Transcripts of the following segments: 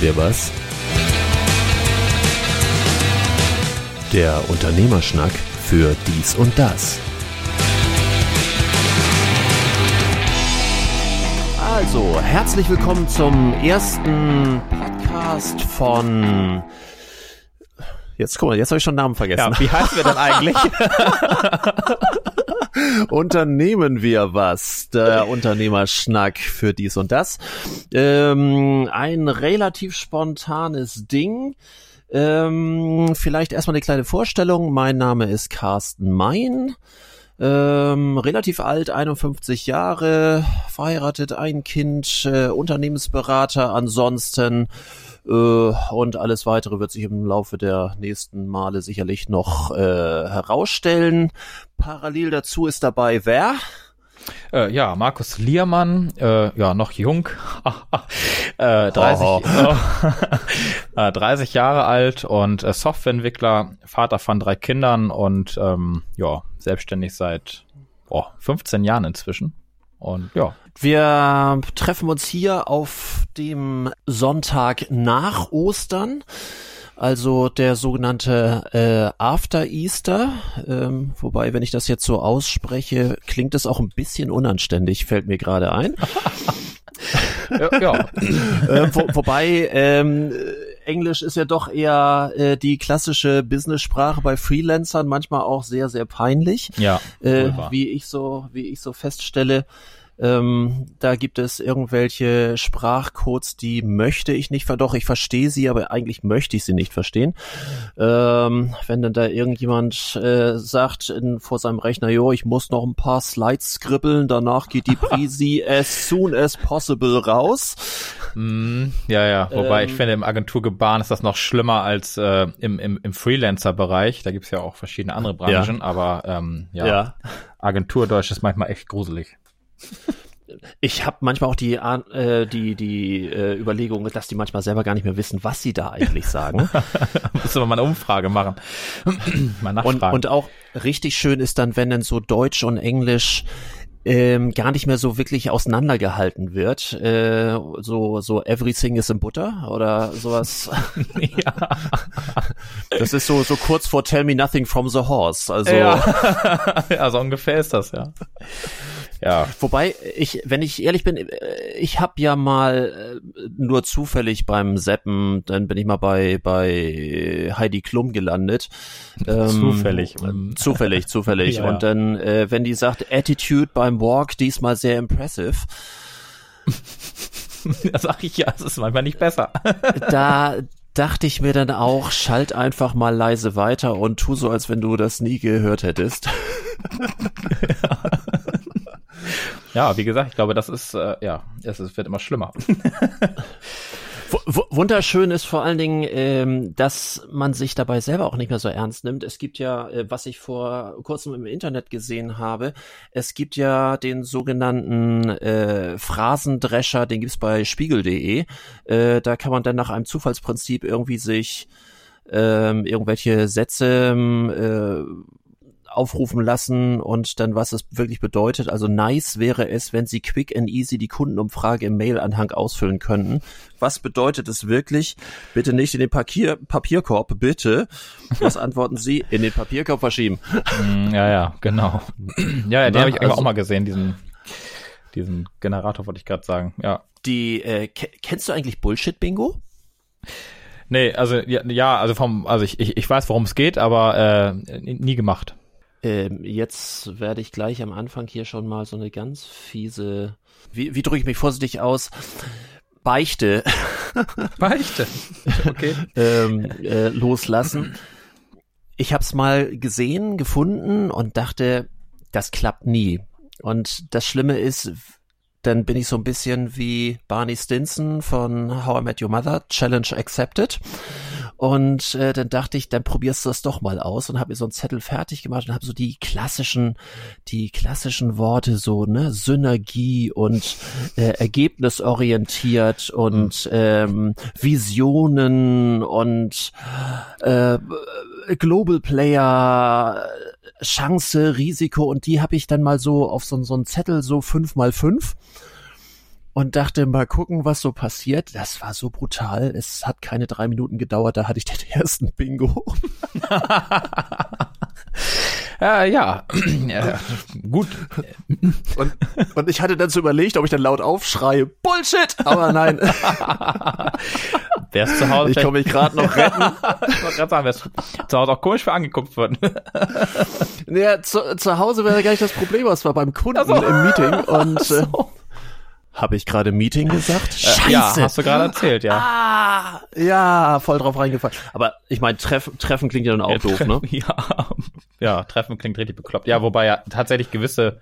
Wir was? Der Unternehmerschnack für dies und das. Also, herzlich willkommen zum ersten Podcast von Jetzt guck mal, jetzt habe ich schon Namen vergessen. Ja, wie heißen wir denn eigentlich? Unternehmen wir was? Der Unternehmerschnack für dies und das. Ähm, ein relativ spontanes Ding. Ähm, vielleicht erstmal eine kleine Vorstellung. Mein Name ist Carsten Mein. Ähm, relativ alt, 51 Jahre, verheiratet, ein Kind, äh, Unternehmensberater ansonsten und alles weitere wird sich im Laufe der nächsten Male sicherlich noch äh, herausstellen. Parallel dazu ist dabei wer? Äh, ja, Markus Liermann, äh, ja, noch jung, äh, 30, oh. äh, 30 Jahre alt und äh, Softwareentwickler, Vater von drei Kindern und ähm, ja, selbstständig seit oh, 15 Jahren inzwischen. Und ja. Wir treffen uns hier auf dem Sonntag nach Ostern. Also der sogenannte äh, After Easter, ähm, wobei, wenn ich das jetzt so ausspreche, klingt es auch ein bisschen unanständig, fällt mir gerade ein. ja. ja. äh, wo, wobei ähm, Englisch ist ja doch eher äh, die klassische Business-Sprache bei Freelancern, manchmal auch sehr, sehr peinlich. Ja. Äh, wie ich so, wie ich so feststelle. Ähm, da gibt es irgendwelche Sprachcodes, die möchte ich nicht, doch ich verstehe sie, aber eigentlich möchte ich sie nicht verstehen. Ähm, wenn dann da irgendjemand äh, sagt in, vor seinem Rechner, jo, ich muss noch ein paar Slides skribbeln, danach geht die Prisi as soon as possible raus. Mm, ja, ja, wobei ähm, ich finde, im Agenturgebaren ist das noch schlimmer als äh, im, im, im Freelancer-Bereich. Da gibt's ja auch verschiedene andere Branchen, ja. aber ähm, ja, ja. Agenturdeutsch ist manchmal echt gruselig. Ich habe manchmal auch die äh, die die äh, Überlegung, dass die manchmal selber gar nicht mehr wissen, was sie da eigentlich sagen. Müssen wir mal eine Umfrage machen. mal nachfragen. Und, und auch richtig schön ist dann, wenn dann so Deutsch und Englisch ähm, gar nicht mehr so wirklich auseinandergehalten wird. Äh, so, so Everything is in Butter oder sowas. ja. Das ist so, so kurz vor Tell me nothing from the horse. Also, ja. ja, so ungefähr ist das, ja. Ja. Wobei, ich, wenn ich ehrlich bin, äh, ich habe ja mal äh, nur zufällig beim Seppen, dann bin ich mal bei, bei Heidi Klum gelandet. Zufällig. Ähm, zufällig, zufällig. ja, Und dann, äh, wenn die sagt, Attitude beim Walk, diesmal sehr impressive. da sag ich ja, es ist manchmal nicht besser. da, dachte ich mir dann auch, schalt einfach mal leise weiter und tu so, als wenn du das nie gehört hättest. ja. ja, wie gesagt, ich glaube, das ist, äh, ja, es, wird immer schlimmer. Wunderschön ist vor allen Dingen, ähm, dass man sich dabei selber auch nicht mehr so ernst nimmt. Es gibt ja, äh, was ich vor kurzem im Internet gesehen habe, es gibt ja den sogenannten äh, Phrasendrescher, den gibt's bei spiegel.de. Äh, da kann man dann nach einem Zufallsprinzip irgendwie sich ähm, irgendwelche Sätze äh, aufrufen lassen und dann, was es wirklich bedeutet. Also nice wäre es, wenn Sie quick and easy die Kundenumfrage im Mailanhang ausfüllen könnten. Was bedeutet es wirklich? Bitte nicht in den Papier, Papierkorb, bitte. Was antworten Sie? In den Papierkorb verschieben. Mm, ja, ja, genau. Ja, ja den habe ich also, auch mal gesehen, diesen, diesen Generator wollte ich gerade sagen, ja. Die, äh, kennst du eigentlich Bullshit-Bingo? Nee, also ja, ja, also vom, also ich, ich, ich weiß, worum es geht, aber äh, nie gemacht. Ähm, jetzt werde ich gleich am Anfang hier schon mal so eine ganz fiese, wie, wie drücke ich mich vorsichtig aus? Beichte. Beichte. Okay. ähm, äh, loslassen. Ich habe es mal gesehen, gefunden und dachte, das klappt nie. Und das Schlimme ist, dann bin ich so ein bisschen wie Barney Stinson von How I Met Your Mother, Challenge Accepted. Und äh, dann dachte ich, dann probierst du das doch mal aus und habe mir so einen Zettel fertig gemacht und habe so die klassischen, die klassischen Worte so, ne, Synergie und äh, ergebnisorientiert und mhm. ähm, Visionen und äh, Global Player, Chance, Risiko und die habe ich dann mal so auf so, so einen Zettel so fünf mal fünf und dachte, mal gucken, was so passiert. Das war so brutal. Es hat keine drei Minuten gedauert, da hatte ich den ersten Bingo. äh, ja, äh, gut. Und, und ich hatte dann so überlegt, ob ich dann laut aufschreie, Bullshit! Aber nein. Wär's zu Hause. Ich komme mich gerade noch retten. ich wollte gerade sagen, wär's zu Hause auch komisch für angeguckt worden. naja, zu, zu Hause wäre gar nicht das Problem, was war beim Kunden so. im Meeting und so. Habe ich gerade Meeting gesagt? Scheiße. Äh, ja, hast du gerade erzählt, ja. Ah, ja, voll drauf reingefallen. Aber ich meine, Treffen, Treffen klingt ja dann auch ja, doof, ne? Ja, ja, Treffen klingt richtig bekloppt. Ja, wobei ja tatsächlich gewisse,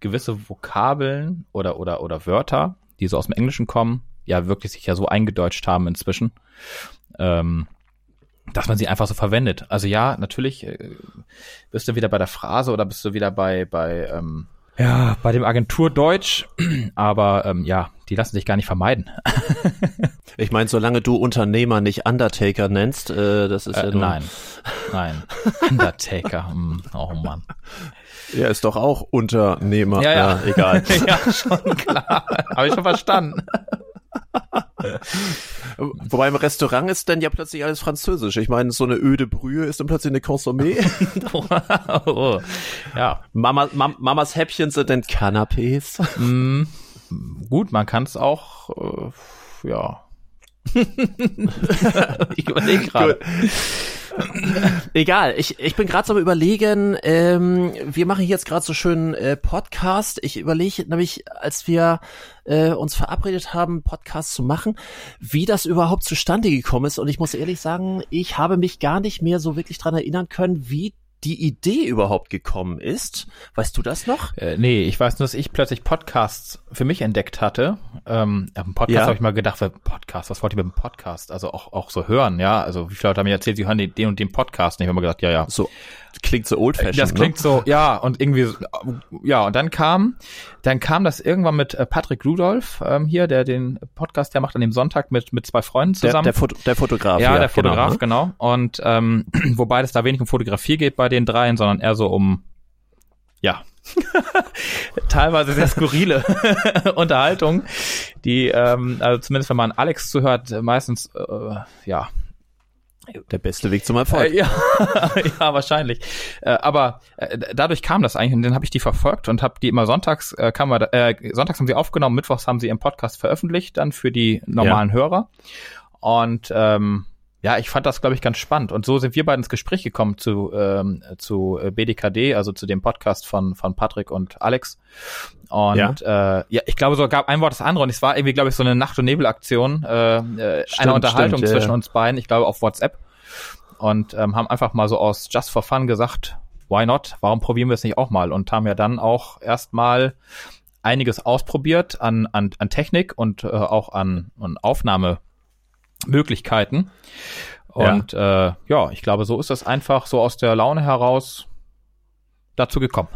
gewisse Vokabeln oder, oder, oder Wörter, die so aus dem Englischen kommen, ja wirklich sich ja so eingedeutscht haben inzwischen, ähm, dass man sie einfach so verwendet. Also ja, natürlich äh, bist du wieder bei der Phrase oder bist du wieder bei, bei, ähm, ja, bei dem Agentur Deutsch, aber ähm, ja, die lassen sich gar nicht vermeiden. ich meine, solange du Unternehmer nicht Undertaker nennst, äh, das ist äh, ja nur Nein, nein, Undertaker, hm, oh Mann. Er ist doch auch Unternehmer. Ja, ja. ja egal. ja, schon klar. Habe ich schon verstanden. Wobei im Restaurant ist dann ja plötzlich alles Französisch. Ich meine, so eine öde Brühe ist dann plötzlich eine Consommé. oh, ja. Mama, Mam, Mamas Häppchen sind dann Canapés. Mm, gut, man kann es auch, äh, ja. ich überlege gerade. Egal, ich, ich bin gerade so am überlegen, ähm, wir machen jetzt gerade so schön äh, Podcast. Ich überlege nämlich, als wir äh, uns verabredet haben, Podcast zu machen, wie das überhaupt zustande gekommen ist. Und ich muss ehrlich sagen, ich habe mich gar nicht mehr so wirklich dran erinnern können, wie die Idee überhaupt gekommen ist. Weißt du das noch? Äh, nee, ich weiß nur, dass ich plötzlich Podcasts für mich entdeckt hatte. Ähm, auf dem Podcast ja. habe ich mal gedacht, Podcast, was wollt ihr mit dem Podcast? Also auch, auch so hören, ja. Also wie viele Leute haben mir erzählt, sie hören den, den und den Podcast. Und ich habe mir gedacht, ja, ja. So klingt so old-fashioned. Das klingt ne? so, ja, und irgendwie, ja, und dann kam, dann kam das irgendwann mit äh, Patrick Rudolph ähm, hier, der den Podcast, der macht an dem Sonntag mit mit zwei Freunden zusammen. Der, der, Foto, der Fotograf. Ja, ja der Fotograf, genau. Ne? genau. Und ähm, wobei es da wenig um Fotografie geht bei den dreien, sondern eher so um, ja, teilweise sehr skurrile Unterhaltung, die, ähm, also zumindest wenn man Alex zuhört, meistens, äh, ja, der beste Weg zum Erfolg. Äh, ja, ja, wahrscheinlich. Äh, aber äh, dadurch kam das eigentlich und dann habe ich die verfolgt und habe die immer sonntags äh, kam äh, sonntags haben sie aufgenommen, mittwochs haben sie im Podcast veröffentlicht dann für die normalen ja. Hörer und ähm, ja, ich fand das, glaube ich, ganz spannend. Und so sind wir beide ins Gespräch gekommen zu, ähm, zu BDKD, also zu dem Podcast von, von Patrick und Alex. Und ja, äh, ja ich glaube, so gab ein Wort das andere. Und es war irgendwie, glaube ich, so eine Nacht- und Nebelaktion, äh, äh stimmt, eine Unterhaltung stimmt, zwischen ja. uns beiden, ich glaube, auf WhatsApp. Und ähm, haben einfach mal so aus Just for Fun gesagt, why not? Warum probieren wir es nicht auch mal? Und haben ja dann auch erstmal einiges ausprobiert an, an, an Technik und äh, auch an, an Aufnahme Möglichkeiten. Und ja. Äh, ja, ich glaube, so ist das einfach so aus der Laune heraus dazu gekommen.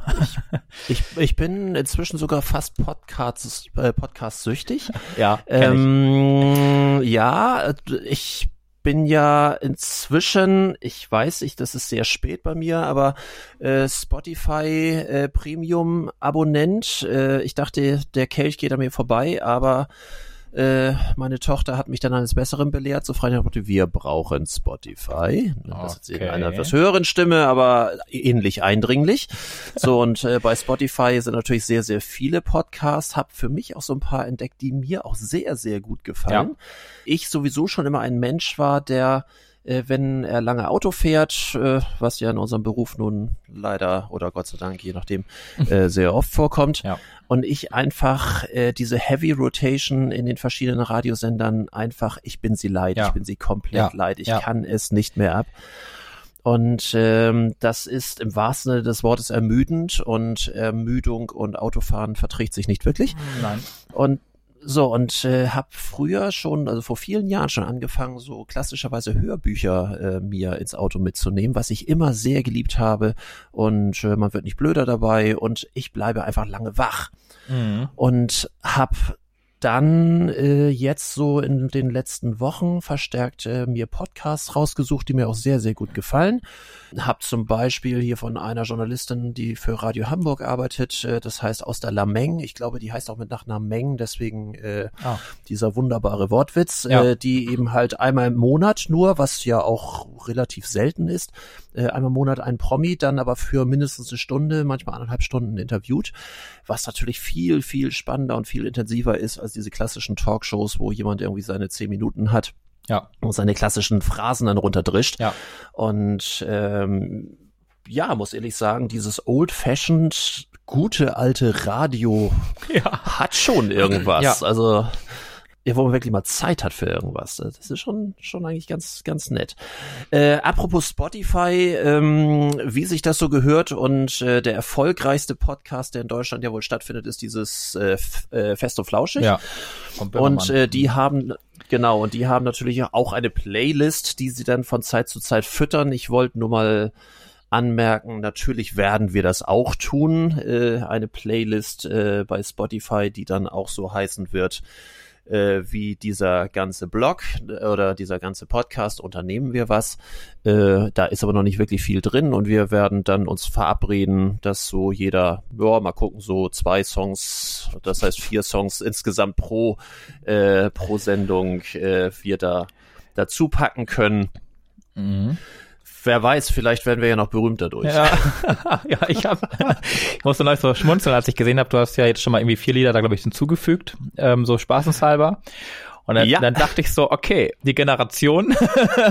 ich, ich bin inzwischen sogar fast Podcasts, äh, Podcast süchtig. Ja, ähm, ich. ja, ich bin ja inzwischen, ich weiß nicht, das ist sehr spät bei mir, aber äh, Spotify äh, Premium Abonnent. Äh, ich dachte, der Kelch geht an mir vorbei, aber äh, meine Tochter hat mich dann eines Besseren belehrt, so frei wir brauchen Spotify. Das okay. ist in einer etwas höheren Stimme, aber ähnlich eindringlich. So, und äh, bei Spotify sind natürlich sehr, sehr viele Podcasts. Hab für mich auch so ein paar entdeckt, die mir auch sehr, sehr gut gefallen. Ja. Ich sowieso schon immer ein Mensch war, der äh, wenn er lange Auto fährt, äh, was ja in unserem Beruf nun leider oder Gott sei Dank, je nachdem, äh, sehr oft vorkommt. Ja. Und ich einfach äh, diese Heavy Rotation in den verschiedenen Radiosendern einfach, ich bin sie leid, ja. ich bin sie komplett ja. leid, ich kann es nicht mehr ab. Und ähm, das ist im wahrsten Sinne des Wortes ermüdend und Ermüdung und Autofahren verträgt sich nicht wirklich. Nein. Und so, und äh, habe früher schon, also vor vielen Jahren schon angefangen, so klassischerweise Hörbücher äh, mir ins Auto mitzunehmen, was ich immer sehr geliebt habe. Und äh, man wird nicht blöder dabei und ich bleibe einfach lange wach. Mhm. Und habe dann äh, jetzt so in den letzten Wochen verstärkt äh, mir Podcasts rausgesucht, die mir auch sehr, sehr gut gefallen. Hab zum Beispiel hier von einer Journalistin, die für Radio Hamburg arbeitet, äh, das heißt aus der Lameng, ich glaube, die heißt auch mit Nachnamen Meng, deswegen äh, ah. dieser wunderbare Wortwitz, ja. äh, die eben halt einmal im Monat nur, was ja auch relativ selten ist, äh, einmal im Monat ein Promi, dann aber für mindestens eine Stunde, manchmal anderthalb Stunden interviewt, was natürlich viel, viel spannender und viel intensiver ist als diese klassischen Talkshows, wo jemand irgendwie seine zehn Minuten hat. Ja. Und seine klassischen Phrasen dann runterdrischt. Ja. Und ähm, ja, muss ehrlich sagen, dieses old-fashioned gute alte Radio ja. hat schon irgendwas. Ja. Also ja, wo man wirklich mal Zeit hat für irgendwas. Das ist schon, schon eigentlich ganz, ganz nett. Äh, apropos Spotify, ähm, wie sich das so gehört und äh, der erfolgreichste Podcast, der in Deutschland ja wohl stattfindet, ist dieses äh, äh, Fest und Flauschig. Ja. Und äh, die haben, genau, und die haben natürlich auch eine Playlist, die sie dann von Zeit zu Zeit füttern. Ich wollte nur mal anmerken, natürlich werden wir das auch tun, äh, eine Playlist äh, bei Spotify, die dann auch so heißen wird, äh, wie dieser ganze Blog oder dieser ganze Podcast Unternehmen wir was. Äh, da ist aber noch nicht wirklich viel drin und wir werden dann uns verabreden, dass so jeder, ja, mal gucken, so zwei Songs, das heißt vier Songs insgesamt pro, äh, pro Sendung äh, wir da dazu packen können. Mhm wer weiß, vielleicht werden wir ja noch berühmt dadurch. Ja, ja ich hab, ich musste neulich so schmunzeln, als ich gesehen habe, du hast ja jetzt schon mal irgendwie vier Lieder da, glaube ich, hinzugefügt, ähm, so spaßenshalber. Und dann, ja. dann dachte ich so, okay, die Generation,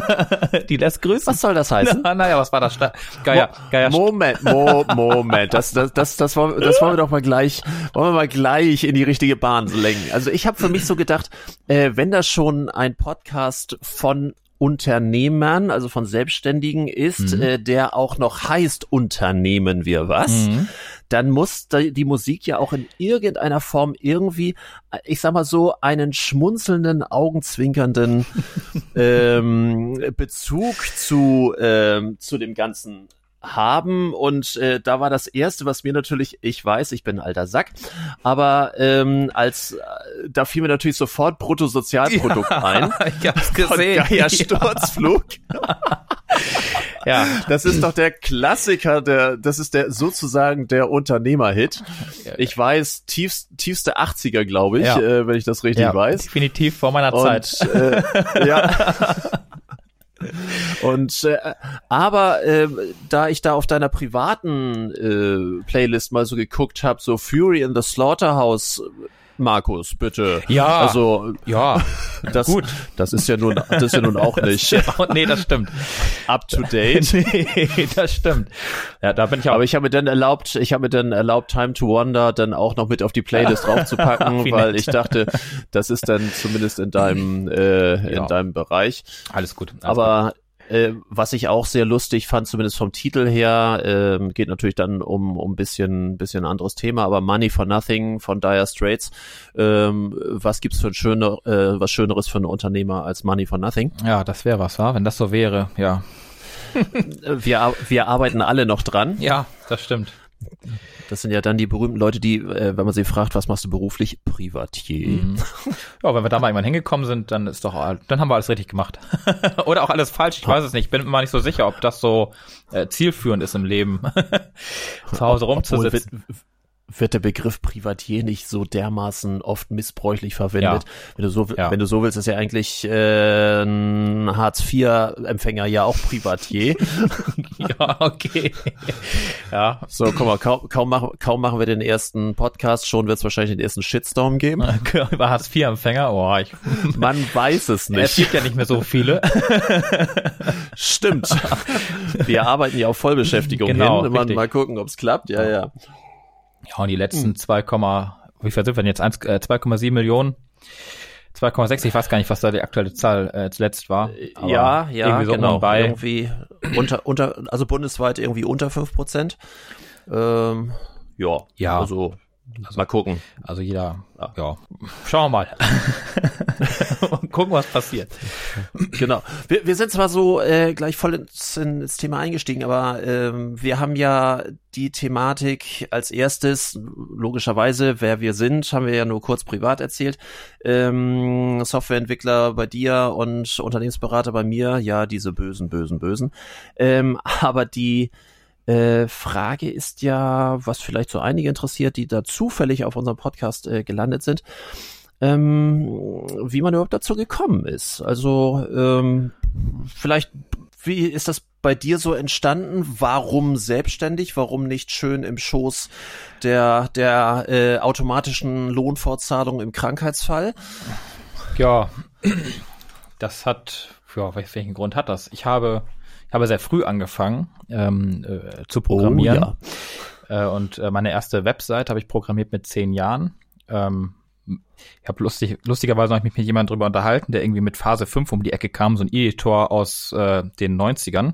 die lässt grüßen. Was soll das heißen? Na, naja, was war das? Geier, Geier Moment, Mo, Moment, das, das, das, das, wollen, das wollen wir doch mal gleich, wollen wir mal gleich in die richtige Bahn lenken. Also ich habe für mich so gedacht, äh, wenn das schon ein Podcast von Unternehmern, also von Selbstständigen ist, mhm. äh, der auch noch heißt Unternehmen wir was, mhm. dann muss die Musik ja auch in irgendeiner Form irgendwie, ich sag mal so, einen schmunzelnden, augenzwinkernden ähm, Bezug zu, ähm, zu dem ganzen haben und äh, da war das erste, was mir natürlich, ich weiß, ich bin ein alter Sack, aber ähm, als äh, da fiel mir natürlich sofort Bruttosozialprodukt ja, ein. Ich hab's gesehen. Ja, Sturzflug. ja, das ist doch der Klassiker, der, das ist der sozusagen der Unternehmerhit. Ich weiß, tiefst, tiefste 80er, glaube ich, ja. äh, wenn ich das richtig ja, weiß. Definitiv vor meiner und, Zeit. Äh, ja. Und äh, aber äh, da ich da auf deiner privaten äh, Playlist mal so geguckt habe, so Fury in the Slaughterhouse Markus, bitte. Ja. Also ja, das, gut. Das ist ja nun, das ist ja nun auch nicht. nee, das stimmt. Up to date. nee, das stimmt. Ja, da bin ich auch. Aber ich habe mir dann erlaubt, ich habe mir dann erlaubt, Time to Wonder dann auch noch mit auf die Playlist draufzupacken, weil ich dachte, das ist dann zumindest in deinem, äh, in ja. deinem Bereich. Alles gut. Alles Aber gut. Äh, was ich auch sehr lustig fand, zumindest vom Titel her, äh, geht natürlich dann um um bisschen bisschen anderes Thema, aber Money for Nothing von Dire Straits. Ähm, was gibt's für ein schöner, äh, was Schöneres für einen Unternehmer als Money for Nothing? Ja, das wäre was, wa? Wenn das so wäre, ja. wir wir arbeiten alle noch dran. Ja, das stimmt. Das sind ja dann die berühmten Leute, die, äh, wenn man sie fragt, was machst du beruflich? Privatier. Mhm. Ja, wenn wir da mal irgendwann hingekommen sind, dann ist doch, dann haben wir alles richtig gemacht. Oder auch alles falsch, ich weiß es nicht. Bin mir mal nicht so sicher, ob das so äh, zielführend ist im Leben, zu Hause rumzusitzen wird der Begriff Privatier nicht so dermaßen oft missbräuchlich verwendet. Ja. Wenn du so, ja. wenn du so willst, ist ja eigentlich äh, ein Hartz-IV-Empfänger ja auch Privatier. ja, okay. ja. So, guck mal, kaum, kaum, machen, kaum machen wir den ersten Podcast, schon wird es wahrscheinlich den ersten Shitstorm geben. Über Hartz-IV-Empfänger? Oh, ich, Man weiß es nicht. Es gibt ja nicht mehr so viele. Stimmt. Wir arbeiten ja auf Vollbeschäftigung genau, hin. Mal, mal gucken, ob es klappt. Ja, ja. Ja, und die letzten hm. 2, wie viel sind wir denn jetzt? 2,7 äh, Millionen. 2,6, ich weiß gar nicht, was da die aktuelle Zahl äh, zuletzt war. ja, ja, irgendwie so genau. Bei. Irgendwie unter, unter, also bundesweit irgendwie unter 5 Prozent. Ähm, ja, ja, also Also, mal gucken. Also jeder, ja, schauen wir mal. Und gucken, was passiert. Genau. Wir, wir sind zwar so äh, gleich voll ins, ins Thema eingestiegen, aber ähm, wir haben ja die Thematik als erstes, logischerweise, wer wir sind, haben wir ja nur kurz privat erzählt. Ähm, Softwareentwickler bei dir und Unternehmensberater bei mir, ja, diese bösen, bösen, bösen. Ähm, aber die äh, Frage ist ja, was vielleicht so einige interessiert, die da zufällig auf unserem Podcast äh, gelandet sind, ähm, wie man überhaupt dazu gekommen ist. Also ähm, vielleicht, wie ist das bei dir so entstanden? Warum selbstständig? Warum nicht schön im Schoß der, der äh, automatischen Lohnfortzahlung im Krankheitsfall? Ja, das hat, ja, welchen Grund hat das? Ich habe habe sehr früh angefangen ähm, äh, zu programmieren. Oh, ja. äh, und äh, meine erste Website habe ich programmiert mit zehn Jahren. Ähm, ich habe lustig, lustigerweise noch mich mit jemandem drüber unterhalten, der irgendwie mit Phase 5 um die Ecke kam, so ein Editor aus äh, den 90ern,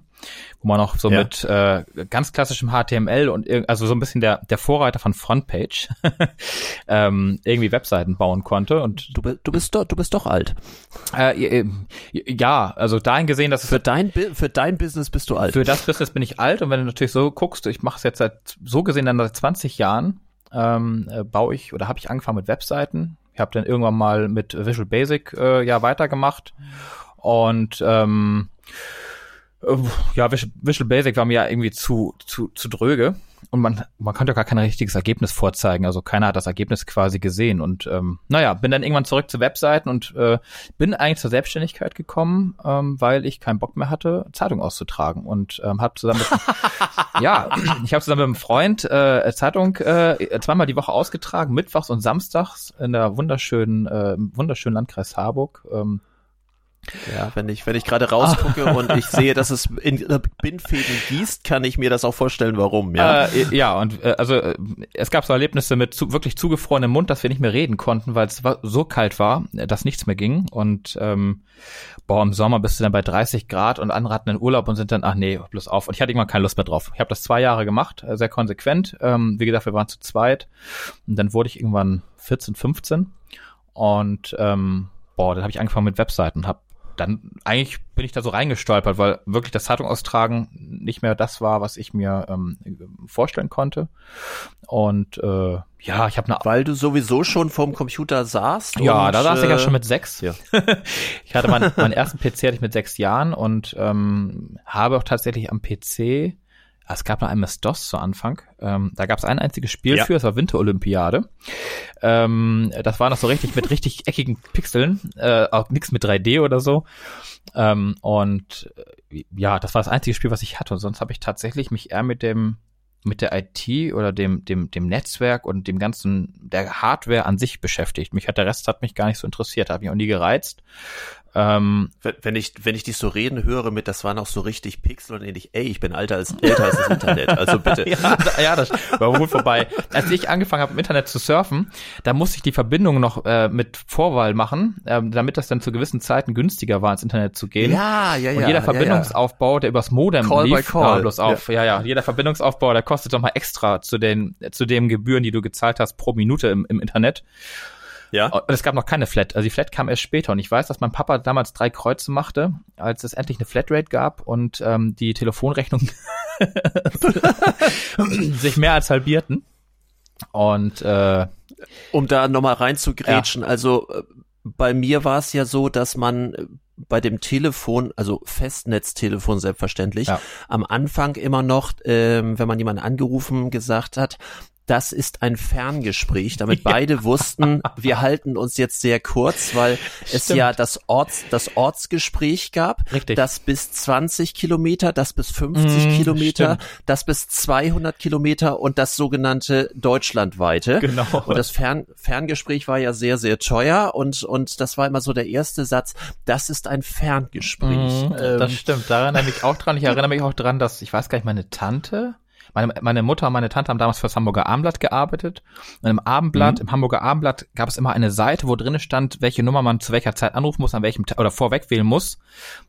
wo man noch so ja. mit äh, ganz klassischem HTML und also so ein bisschen der, der Vorreiter von Frontpage ähm, irgendwie Webseiten bauen konnte. Und du, du bist doch, du bist doch alt. Äh, ja, also dahin gesehen, dass es für dein für dein Business bist du alt. Für das Business bin ich alt und wenn du natürlich so guckst, ich mache es jetzt seit so gesehen dann seit 20 Jahren ähm, äh, baue ich oder habe ich angefangen mit Webseiten. Ich habe dann irgendwann mal mit Visual Basic äh, ja weitergemacht und ähm, äh, ja, Visual Basic war mir ja irgendwie zu, zu, zu dröge und man, man konnte gar kein richtiges Ergebnis vorzeigen. Also keiner hat das Ergebnis quasi gesehen. Und ähm, naja, bin dann irgendwann zurück zu Webseiten und äh, bin eigentlich zur Selbstständigkeit gekommen, ähm, weil ich keinen Bock mehr hatte, Zeitung auszutragen. Und ähm, habe zusammen mit, ja, ich habe zusammen mit einem Freund äh, Zeitung äh, zweimal die Woche ausgetragen, mittwochs und samstags in der wunderschönen, äh, wunderschönen Landkreis Harburg. Ähm, ja, wenn ich, wenn ich gerade rausgucke und ich sehe, dass es in Bindfäden gießt, kann ich mir das auch vorstellen, warum, ja. Äh, ja, und äh, also äh, es gab so Erlebnisse mit zu, wirklich zugefrorenem Mund, dass wir nicht mehr reden konnten, weil es so kalt war, dass nichts mehr ging. Und ähm, boah, im Sommer bist du dann bei 30 Grad und andere hatten einen Urlaub und sind dann, ach nee, bloß auf. Und ich hatte irgendwann keine Lust mehr drauf. Ich habe das zwei Jahre gemacht, äh, sehr konsequent. Ähm, wie gesagt, wir waren zu zweit. Und dann wurde ich irgendwann 14, 15. Und ähm, boah, dann habe ich angefangen mit Webseiten, habe dann eigentlich bin ich da so reingestolpert, weil wirklich das Zeitung austragen nicht mehr das war, was ich mir ähm, vorstellen konnte. Und äh, ja, ich habe eine. Weil du sowieso schon vorm Computer saßt. Ja, und, da saß ich ja schon mit sechs. Ja. ich hatte meinen, meinen ersten PC hatte ich mit sechs Jahren und ähm, habe auch tatsächlich am PC es gab noch ein MS-DOS zu Anfang. Ähm, da gab es ein einziges Spiel ja. für, es war Winterolympiade. Ähm, das war noch so richtig mit richtig eckigen Pixeln, äh, auch nichts mit 3D oder so. Ähm, und äh, ja, das war das einzige Spiel, was ich hatte. Und sonst habe ich tatsächlich mich eher mit dem mit der IT oder dem, dem, dem Netzwerk und dem ganzen, der Hardware an sich beschäftigt. Mich hat der Rest hat mich gar nicht so interessiert, hat mich auch nie gereizt. Ähm, wenn ich, wenn ich dich so reden höre mit, das war noch so richtig Pixel und ähnlich, ey, ich bin alter als, älter als das Internet, also bitte. ja, ja, das war gut vorbei. Als ich angefangen habe, im Internet zu surfen, da musste ich die Verbindung noch äh, mit Vorwahl machen, äh, damit das dann zu gewissen Zeiten günstiger war, ins Internet zu gehen. Ja, ja, ja. Und jeder Verbindungsaufbau, ja, ja. der übers Modem call lief, by call. Ja, bloß auf, ja. ja, ja, jeder Verbindungsaufbau, der kostet doch mal extra zu den, zu den Gebühren, die du gezahlt hast pro Minute im, im Internet. Ja. Und es gab noch keine Flat. Also die Flat kam erst später. Und ich weiß, dass mein Papa damals drei Kreuze machte, als es endlich eine Flatrate gab und ähm, die Telefonrechnung sich mehr als halbierten. Und äh, um da nochmal reinzugrätschen, ja. also äh, bei mir war es ja so, dass man bei dem Telefon, also Festnetztelefon selbstverständlich, ja. am Anfang immer noch, ähm, wenn man jemanden angerufen gesagt hat, das ist ein Ferngespräch, damit ja. beide wussten, wir halten uns jetzt sehr kurz, weil Stimmt. es ja das Orts, das Ortsgespräch gab, Richtig. das bis 20 Kilometer, das bis 50 mm, Kilometer, stimmt. das bis 200 Kilometer und das sogenannte deutschlandweite. Genau. Und das Fern, Ferngespräch war ja sehr, sehr teuer und, und das war immer so der erste Satz, das ist ein Ferngespräch. Mm, ähm, das stimmt, da erinnere ich mich auch dran. Ich erinnere mich auch dran, dass, ich weiß gar nicht, meine Tante, meine, meine Mutter und meine Tante haben damals für das Hamburger Abendblatt gearbeitet. Und im Abendblatt, mhm. im Hamburger Abendblatt gab es immer eine Seite, wo drin stand, welche Nummer man zu welcher Zeit anrufen muss, an welchem oder vorweg wählen muss,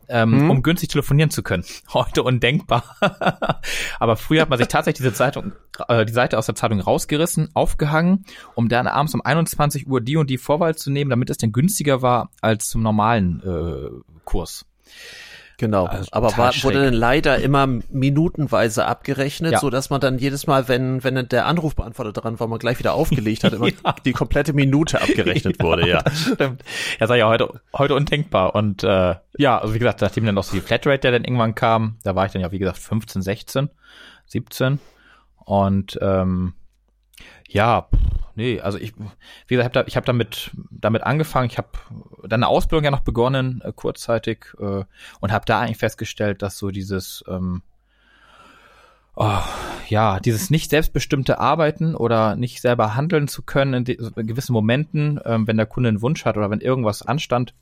ähm, mhm. um günstig telefonieren zu können. Heute undenkbar. Aber früher hat man sich tatsächlich diese Zeitung, äh, die Seite aus der Zeitung rausgerissen, aufgehangen, um dann abends um 21 Uhr die und die Vorwahl zu nehmen, damit es denn günstiger war als zum normalen äh, Kurs. Genau, also aber war, wurde dann leider immer minutenweise abgerechnet, ja. so dass man dann jedes Mal, wenn wenn der Anrufbeantworter dran war, man gleich wieder aufgelegt hat, immer ja. die komplette Minute abgerechnet ja, wurde. Ja, stimmt. Ja, sei ja heute heute undenkbar und äh, ja, also wie gesagt, nachdem dann noch so die Flatrate, der dann irgendwann kam, da war ich dann ja wie gesagt 15, 16, 17 und ähm, ja, nee, also ich, wie gesagt, ich habe damit damit angefangen. Ich habe dann eine Ausbildung ja noch begonnen, äh, kurzzeitig, äh, und habe da eigentlich festgestellt, dass so dieses ähm, oh, ja, dieses nicht selbstbestimmte Arbeiten oder nicht selber handeln zu können in, in gewissen Momenten, ähm, wenn der Kunde einen Wunsch hat oder wenn irgendwas anstand,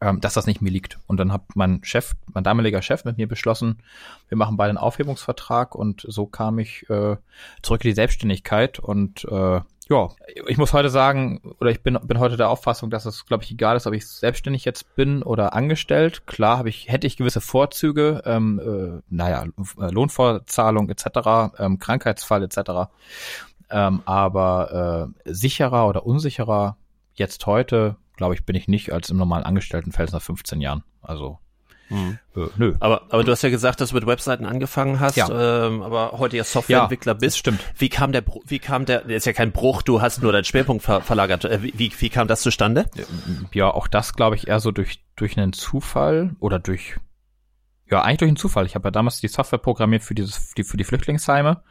ähm, dass das nicht mir liegt. Und dann hat mein Chef, mein damaliger Chef mit mir beschlossen, wir machen beide einen Aufhebungsvertrag und so kam ich äh, zurück in die Selbstständigkeit und äh, ja, ich muss heute sagen, oder ich bin, bin heute der Auffassung, dass es, glaube ich, egal ist, ob ich selbstständig jetzt bin oder angestellt. Klar habe ich, hätte ich gewisse Vorzüge, ähm, äh, naja, Lohnfortzahlung etc., ähm, Krankheitsfall etc. Ähm, aber äh, sicherer oder unsicherer jetzt heute glaube ich, bin ich nicht als im normalen Angestelltenfeld nach 15 Jahren. Also hm. Äh, nö. Aber, aber du hast ja gesagt, dass du mit Webseiten angefangen hast, ja. ähm, aber heute ja Softwareentwickler ja, bist. Stimmt. Wie kam der, wie kam der, ist ja kein Bruch, du hast nur deinen Schwerpunkt ver verlagert. Äh, wie, wie kam das zustande? Ja, auch das glaube ich eher so durch, durch einen Zufall oder durch, ja, eigentlich durch einen Zufall. Ich habe ja damals die Software programmiert für dieses, die, für die Flüchtlingsheime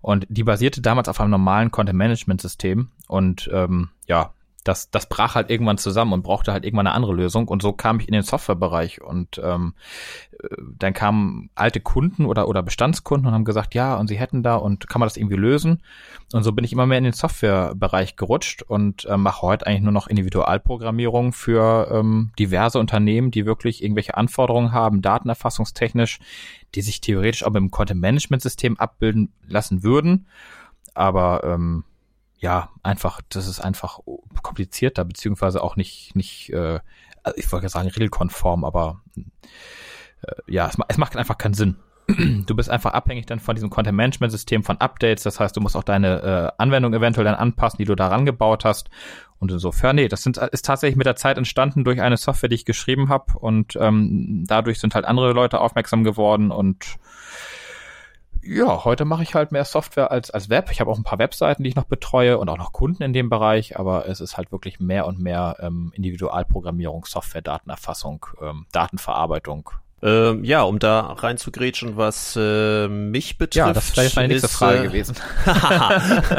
und die basierte damals auf einem normalen Content-Management-System und ähm, ja, das, das brach halt irgendwann zusammen und brauchte halt irgendwann eine andere Lösung. Und so kam ich in den Softwarebereich und ähm, äh, dann kamen alte Kunden oder, oder Bestandskunden und haben gesagt, ja, und sie hätten da und kann man das irgendwie lösen? Und so bin ich immer mehr in den Softwarebereich gerutscht und äh, mache heute eigentlich nur noch Individualprogrammierung für ähm, diverse Unternehmen, die wirklich irgendwelche Anforderungen haben, datenerfassungstechnisch, die sich theoretisch auch mit dem Content-Management-System abbilden lassen würden. Aber ähm, ja, einfach, das ist einfach komplizierter, beziehungsweise auch nicht, nicht, äh, ich wollte sagen regelkonform, aber äh, ja, es, es macht einfach keinen Sinn. Du bist einfach abhängig dann von diesem Content-Management-System, von Updates. Das heißt, du musst auch deine äh, Anwendung eventuell dann anpassen, die du daran gebaut hast. Und insofern, nee, das sind, ist tatsächlich mit der Zeit entstanden durch eine Software, die ich geschrieben habe. Und ähm, dadurch sind halt andere Leute aufmerksam geworden und ja, heute mache ich halt mehr Software als, als Web. Ich habe auch ein paar Webseiten, die ich noch betreue und auch noch Kunden in dem Bereich, aber es ist halt wirklich mehr und mehr ähm, Individualprogrammierung, Software, Datenerfassung, ähm, Datenverarbeitung. Ähm, ja, um da reinzugrätschen, was äh, mich betrifft. Ja, das wäre jetzt meine nächste ist, Frage äh, gewesen.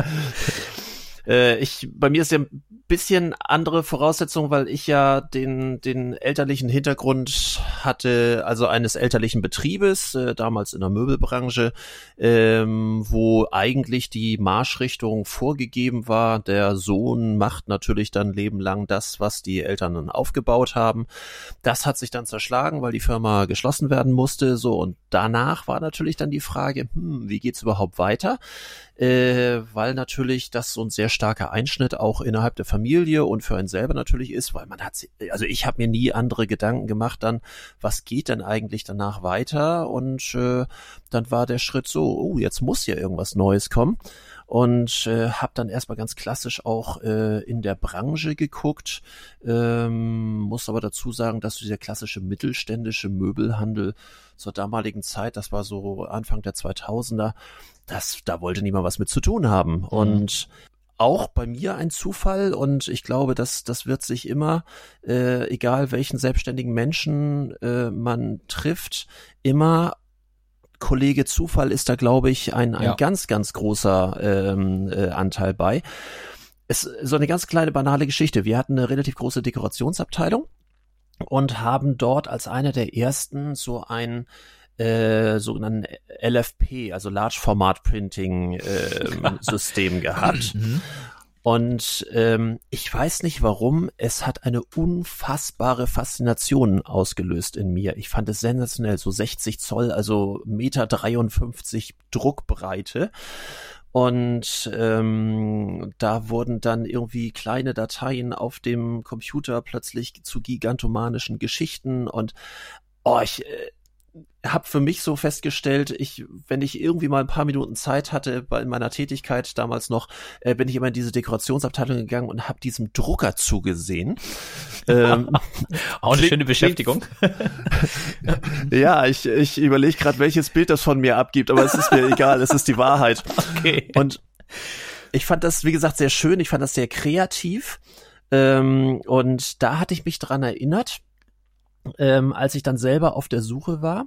äh, ich, bei mir ist ja bisschen andere Voraussetzungen, weil ich ja den, den elterlichen Hintergrund hatte, also eines elterlichen Betriebes, äh, damals in der Möbelbranche, ähm, wo eigentlich die Marschrichtung vorgegeben war. Der Sohn macht natürlich dann lebenlang das, was die Eltern dann aufgebaut haben. Das hat sich dann zerschlagen, weil die Firma geschlossen werden musste. So, und danach war natürlich dann die Frage, hm, wie geht's überhaupt weiter? Äh, weil natürlich das so ein sehr starker Einschnitt auch innerhalb der Familie und für einen selber natürlich ist, weil man hat, also ich habe mir nie andere Gedanken gemacht dann, was geht denn eigentlich danach weiter? Und äh, dann war der Schritt so, oh, jetzt muss ja irgendwas Neues kommen und äh, habe dann erstmal ganz klassisch auch äh, in der Branche geguckt. Ähm, muss aber dazu sagen, dass dieser klassische mittelständische Möbelhandel zur damaligen Zeit, das war so Anfang der 2000er, das, da wollte niemand was mit zu tun haben. Mhm. Auch bei mir ein Zufall und ich glaube, dass das wird sich immer, äh, egal welchen selbstständigen Menschen äh, man trifft, immer Kollege Zufall ist da, glaube ich, ein, ein ja. ganz, ganz großer ähm, äh, Anteil bei. Es so eine ganz kleine banale Geschichte. Wir hatten eine relativ große Dekorationsabteilung und haben dort als einer der ersten so ein äh, sogenannten LFP, also Large Format Printing äh, System gehabt. Mhm. Und ähm, ich weiß nicht warum, es hat eine unfassbare Faszination ausgelöst in mir. Ich fand es sensationell, so 60 Zoll, also Meter 53 Druckbreite. Und ähm, da wurden dann irgendwie kleine Dateien auf dem Computer plötzlich zu gigantomanischen Geschichten und oh, ich, äh, habe für mich so festgestellt, ich, wenn ich irgendwie mal ein paar Minuten Zeit hatte bei meiner Tätigkeit damals noch, äh, bin ich immer in diese Dekorationsabteilung gegangen und habe diesem Drucker zugesehen. ähm, Auch eine schöne Beschäftigung. ja, ich, ich überlege gerade, welches Bild das von mir abgibt, aber es ist mir egal, es ist die Wahrheit. Okay. Und ich fand das, wie gesagt, sehr schön, ich fand das sehr kreativ. Ähm, und da hatte ich mich dran erinnert ähm, als ich dann selber auf der Suche war.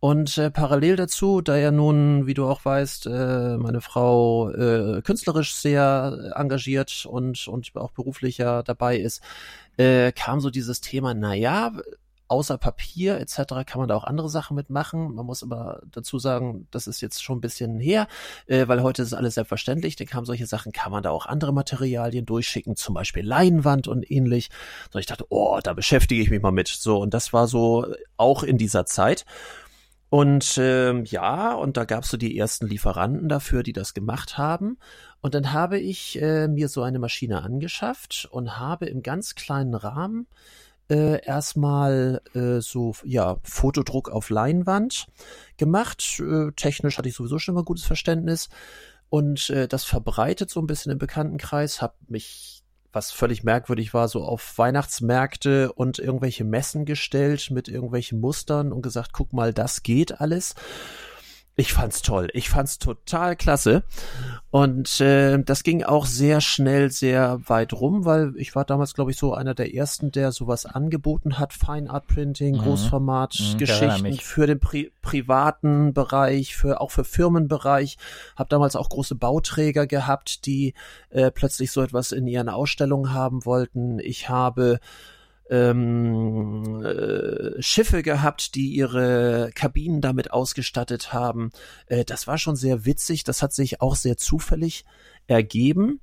Und äh, parallel dazu, da ja nun, wie du auch weißt, äh, meine Frau äh, künstlerisch sehr engagiert und, und auch beruflicher dabei ist, äh, kam so dieses Thema, na ja, außer Papier etc. kann man da auch andere Sachen mitmachen. Man muss aber dazu sagen, das ist jetzt schon ein bisschen her, äh, weil heute ist alles selbstverständlich. Dann kamen solche Sachen, kann man da auch andere Materialien durchschicken, zum Beispiel Leinwand und ähnlich. So ich dachte, oh, da beschäftige ich mich mal mit. So und das war so auch in dieser Zeit. Und ähm, ja, und da gab's so die ersten Lieferanten dafür, die das gemacht haben. Und dann habe ich äh, mir so eine Maschine angeschafft und habe im ganz kleinen Rahmen äh, erstmal äh, so ja Fotodruck auf Leinwand gemacht. Äh, technisch hatte ich sowieso schon mal gutes Verständnis und äh, das verbreitet so ein bisschen im Bekanntenkreis. Hab mich was völlig merkwürdig war, so auf Weihnachtsmärkte und irgendwelche Messen gestellt mit irgendwelchen Mustern und gesagt, guck mal, das geht alles. Ich fand's toll. Ich fand's total klasse. Und äh, das ging auch sehr schnell, sehr weit rum, weil ich war damals, glaube ich, so einer der ersten, der sowas angeboten hat. Fine Art Printing, mhm. Großformat, mhm, Geschichten für den Pri privaten Bereich, für auch für Firmenbereich. Hab damals auch große Bauträger gehabt, die äh, plötzlich so etwas in ihren Ausstellungen haben wollten. Ich habe ähm, äh, Schiffe gehabt, die ihre Kabinen damit ausgestattet haben. Äh, das war schon sehr witzig. Das hat sich auch sehr zufällig ergeben.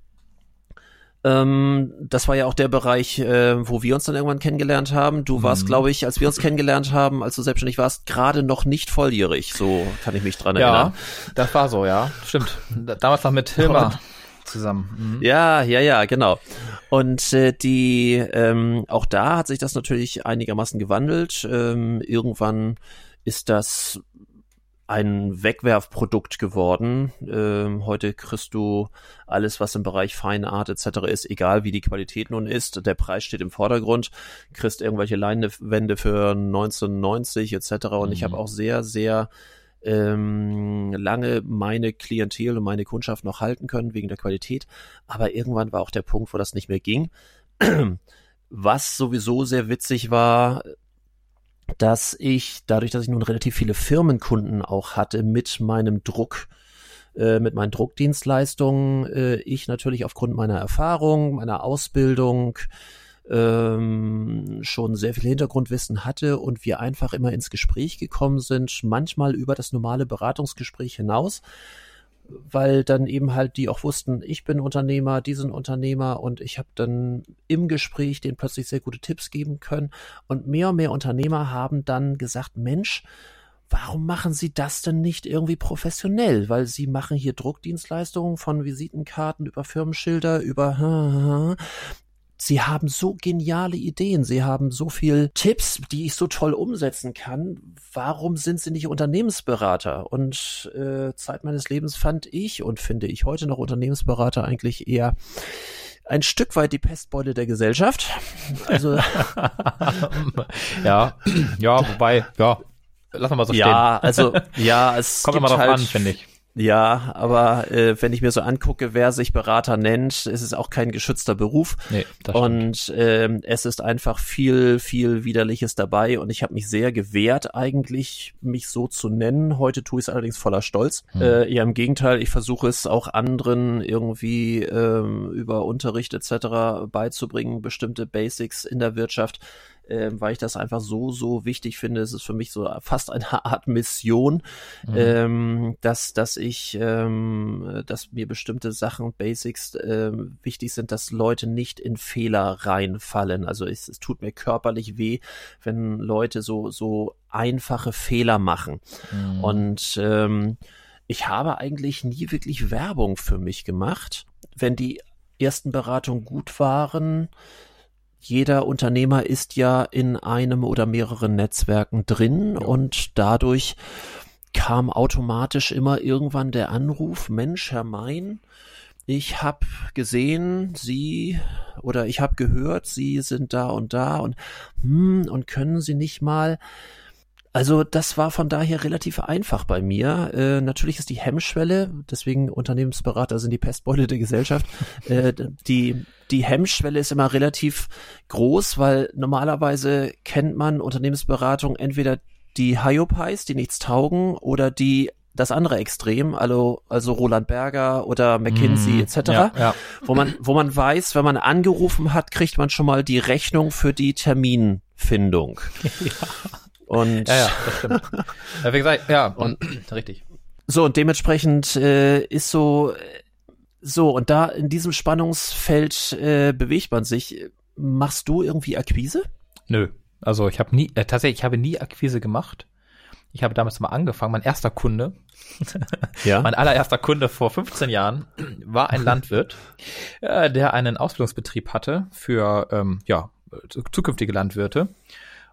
Ähm, das war ja auch der Bereich, äh, wo wir uns dann irgendwann kennengelernt haben. Du warst, mhm. glaube ich, als wir uns kennengelernt haben, als du selbstständig warst, gerade noch nicht volljährig. So kann ich mich dran erinnern. Ja, das war so, ja. Stimmt. Damals noch mit Hilmar zusammen. Mhm. Ja, ja, ja, genau. Und äh, die, ähm, auch da hat sich das natürlich einigermaßen gewandelt. Ähm, irgendwann ist das ein Wegwerfprodukt geworden. Ähm, heute kriegst du alles, was im Bereich Fine Art etc. ist, egal wie die Qualität nun ist. Der Preis steht im Vordergrund. Kriegst irgendwelche Leinwände für 1990 etc. Und mhm. ich habe auch sehr, sehr ähm, lange meine Klientel und meine Kundschaft noch halten können wegen der Qualität. Aber irgendwann war auch der Punkt, wo das nicht mehr ging. Was sowieso sehr witzig war, dass ich, dadurch, dass ich nun relativ viele Firmenkunden auch hatte mit meinem Druck, äh, mit meinen Druckdienstleistungen, äh, ich natürlich aufgrund meiner Erfahrung, meiner Ausbildung, ähm, schon sehr viel Hintergrundwissen hatte und wir einfach immer ins Gespräch gekommen sind, manchmal über das normale Beratungsgespräch hinaus, weil dann eben halt die auch wussten, ich bin Unternehmer, die sind Unternehmer und ich habe dann im Gespräch denen plötzlich sehr gute Tipps geben können und mehr und mehr Unternehmer haben dann gesagt, Mensch, warum machen Sie das denn nicht irgendwie professionell? Weil Sie machen hier Druckdienstleistungen von Visitenkarten über Firmenschilder, über Sie haben so geniale Ideen, Sie haben so viel Tipps, die ich so toll umsetzen kann. Warum sind Sie nicht Unternehmensberater? Und äh, Zeit meines Lebens fand ich und finde ich heute noch Unternehmensberater eigentlich eher ein Stück weit die Pestbeule der Gesellschaft. Also ja, ja, wobei, ja, lass mal so stehen. Ja, also ja, es kommt immer drauf halt, an, finde ich. Ja, aber äh, wenn ich mir so angucke, wer sich Berater nennt, ist es auch kein geschützter Beruf. Nee, das und ähm, es ist einfach viel, viel Widerliches dabei. Und ich habe mich sehr gewehrt, eigentlich mich so zu nennen. Heute tue ich es allerdings voller Stolz. Hm. Äh, eher im Gegenteil, ich versuche es auch anderen irgendwie ähm, über Unterricht etc. beizubringen, bestimmte Basics in der Wirtschaft äh, weil ich das einfach so, so wichtig finde. Es ist für mich so fast eine Art Mission, mhm. ähm, dass, dass ich, ähm, dass mir bestimmte Sachen, Basics äh, wichtig sind, dass Leute nicht in Fehler reinfallen. Also es, es tut mir körperlich weh, wenn Leute so, so einfache Fehler machen. Mhm. Und ähm, ich habe eigentlich nie wirklich Werbung für mich gemacht. Wenn die ersten Beratungen gut waren, jeder Unternehmer ist ja in einem oder mehreren Netzwerken drin und dadurch kam automatisch immer irgendwann der Anruf, Mensch, Herr Mein, ich habe gesehen, Sie oder ich habe gehört, Sie sind da und da und hm, und können Sie nicht mal also das war von daher relativ einfach bei mir. Äh, natürlich ist die Hemmschwelle, deswegen Unternehmensberater sind die Pestbeule der Gesellschaft, äh, die, die Hemmschwelle ist immer relativ groß, weil normalerweise kennt man Unternehmensberatung entweder die Hyopies, die nichts taugen, oder die das andere Extrem, also, also Roland Berger oder McKinsey mm, etc., ja, ja. wo man, wo man weiß, wenn man angerufen hat, kriegt man schon mal die Rechnung für die Terminfindung. ja. Und ja, ja, das stimmt. ja, wie gesagt, ja, und, richtig. So, und dementsprechend äh, ist so, so, und da in diesem Spannungsfeld äh, bewegt man sich. Machst du irgendwie Akquise? Nö. Also ich habe nie, äh, tatsächlich, ich habe nie Akquise gemacht. Ich habe damals mal angefangen, mein erster Kunde, ja. mein allererster Kunde vor 15 Jahren war ein Landwirt, äh, der einen Ausbildungsbetrieb hatte für ähm, ja, zukünftige Landwirte.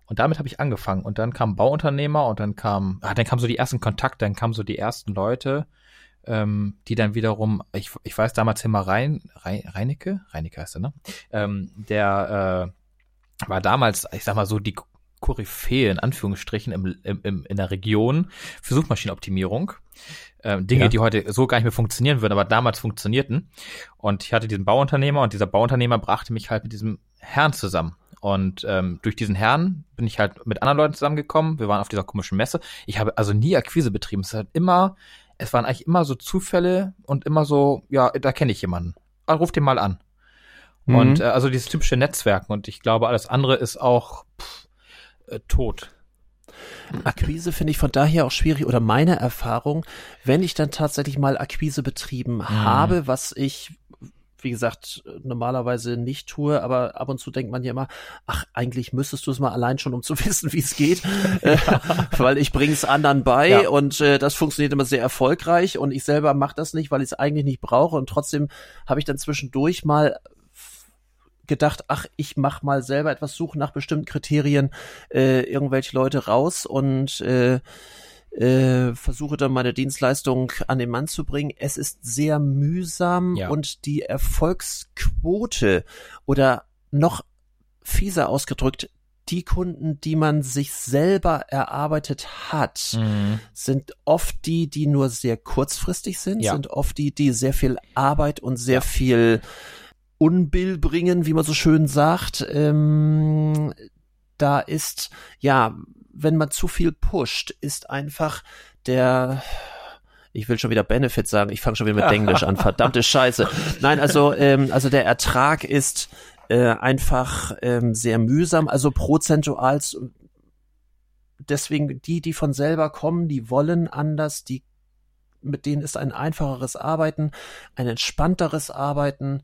Und damit habe ich angefangen. Und dann kam Bauunternehmer und dann kam, ah, dann kamen so die ersten Kontakte, dann kamen so die ersten Leute, ähm, die dann wiederum, ich, ich weiß damals immer Rein, Rein, Reinecke, Reinecke heißt er, ne? Ähm, der äh, war damals, ich sag mal so, die Koryphäe in Anführungsstrichen im, im, im, in der Region für Suchmaschinenoptimierung. Ähm, Dinge, ja. die heute so gar nicht mehr funktionieren würden, aber damals funktionierten. Und ich hatte diesen Bauunternehmer und dieser Bauunternehmer brachte mich halt mit diesem Herrn zusammen. Und ähm, durch diesen Herrn bin ich halt mit anderen Leuten zusammengekommen. Wir waren auf dieser komischen Messe. Ich habe also nie Akquise betrieben. Es hat immer, es waren eigentlich immer so Zufälle und immer so, ja, da kenne ich jemanden. Also, ruf den mal an. Mhm. Und äh, also dieses typische Netzwerken. Und ich glaube, alles andere ist auch pff, äh, tot. Akquise finde ich von daher auch schwierig oder meine Erfahrung, wenn ich dann tatsächlich mal Akquise betrieben mhm. habe, was ich wie gesagt, normalerweise nicht tue, aber ab und zu denkt man ja immer, ach, eigentlich müsstest du es mal allein schon, um zu wissen, wie es geht, äh, weil ich bringe es anderen bei ja. und äh, das funktioniert immer sehr erfolgreich und ich selber mache das nicht, weil ich es eigentlich nicht brauche und trotzdem habe ich dann zwischendurch mal gedacht, ach, ich mach mal selber etwas, suche nach bestimmten Kriterien äh, irgendwelche Leute raus und äh, äh, versuche dann meine Dienstleistung an den Mann zu bringen. Es ist sehr mühsam ja. und die Erfolgsquote oder noch fieser ausgedrückt, die Kunden, die man sich selber erarbeitet hat, mhm. sind oft die, die nur sehr kurzfristig sind, ja. sind oft die, die sehr viel Arbeit und sehr viel Unbill bringen, wie man so schön sagt. Ähm, da ist, ja, wenn man zu viel pusht, ist einfach der ich will schon wieder Benefit sagen, ich fange schon wieder mit Englisch an, verdammte Scheiße. Nein, also, ähm, also der Ertrag ist äh, einfach ähm, sehr mühsam, also prozentual. Deswegen die, die von selber kommen, die wollen anders, die mit denen ist ein einfacheres Arbeiten, ein entspannteres Arbeiten.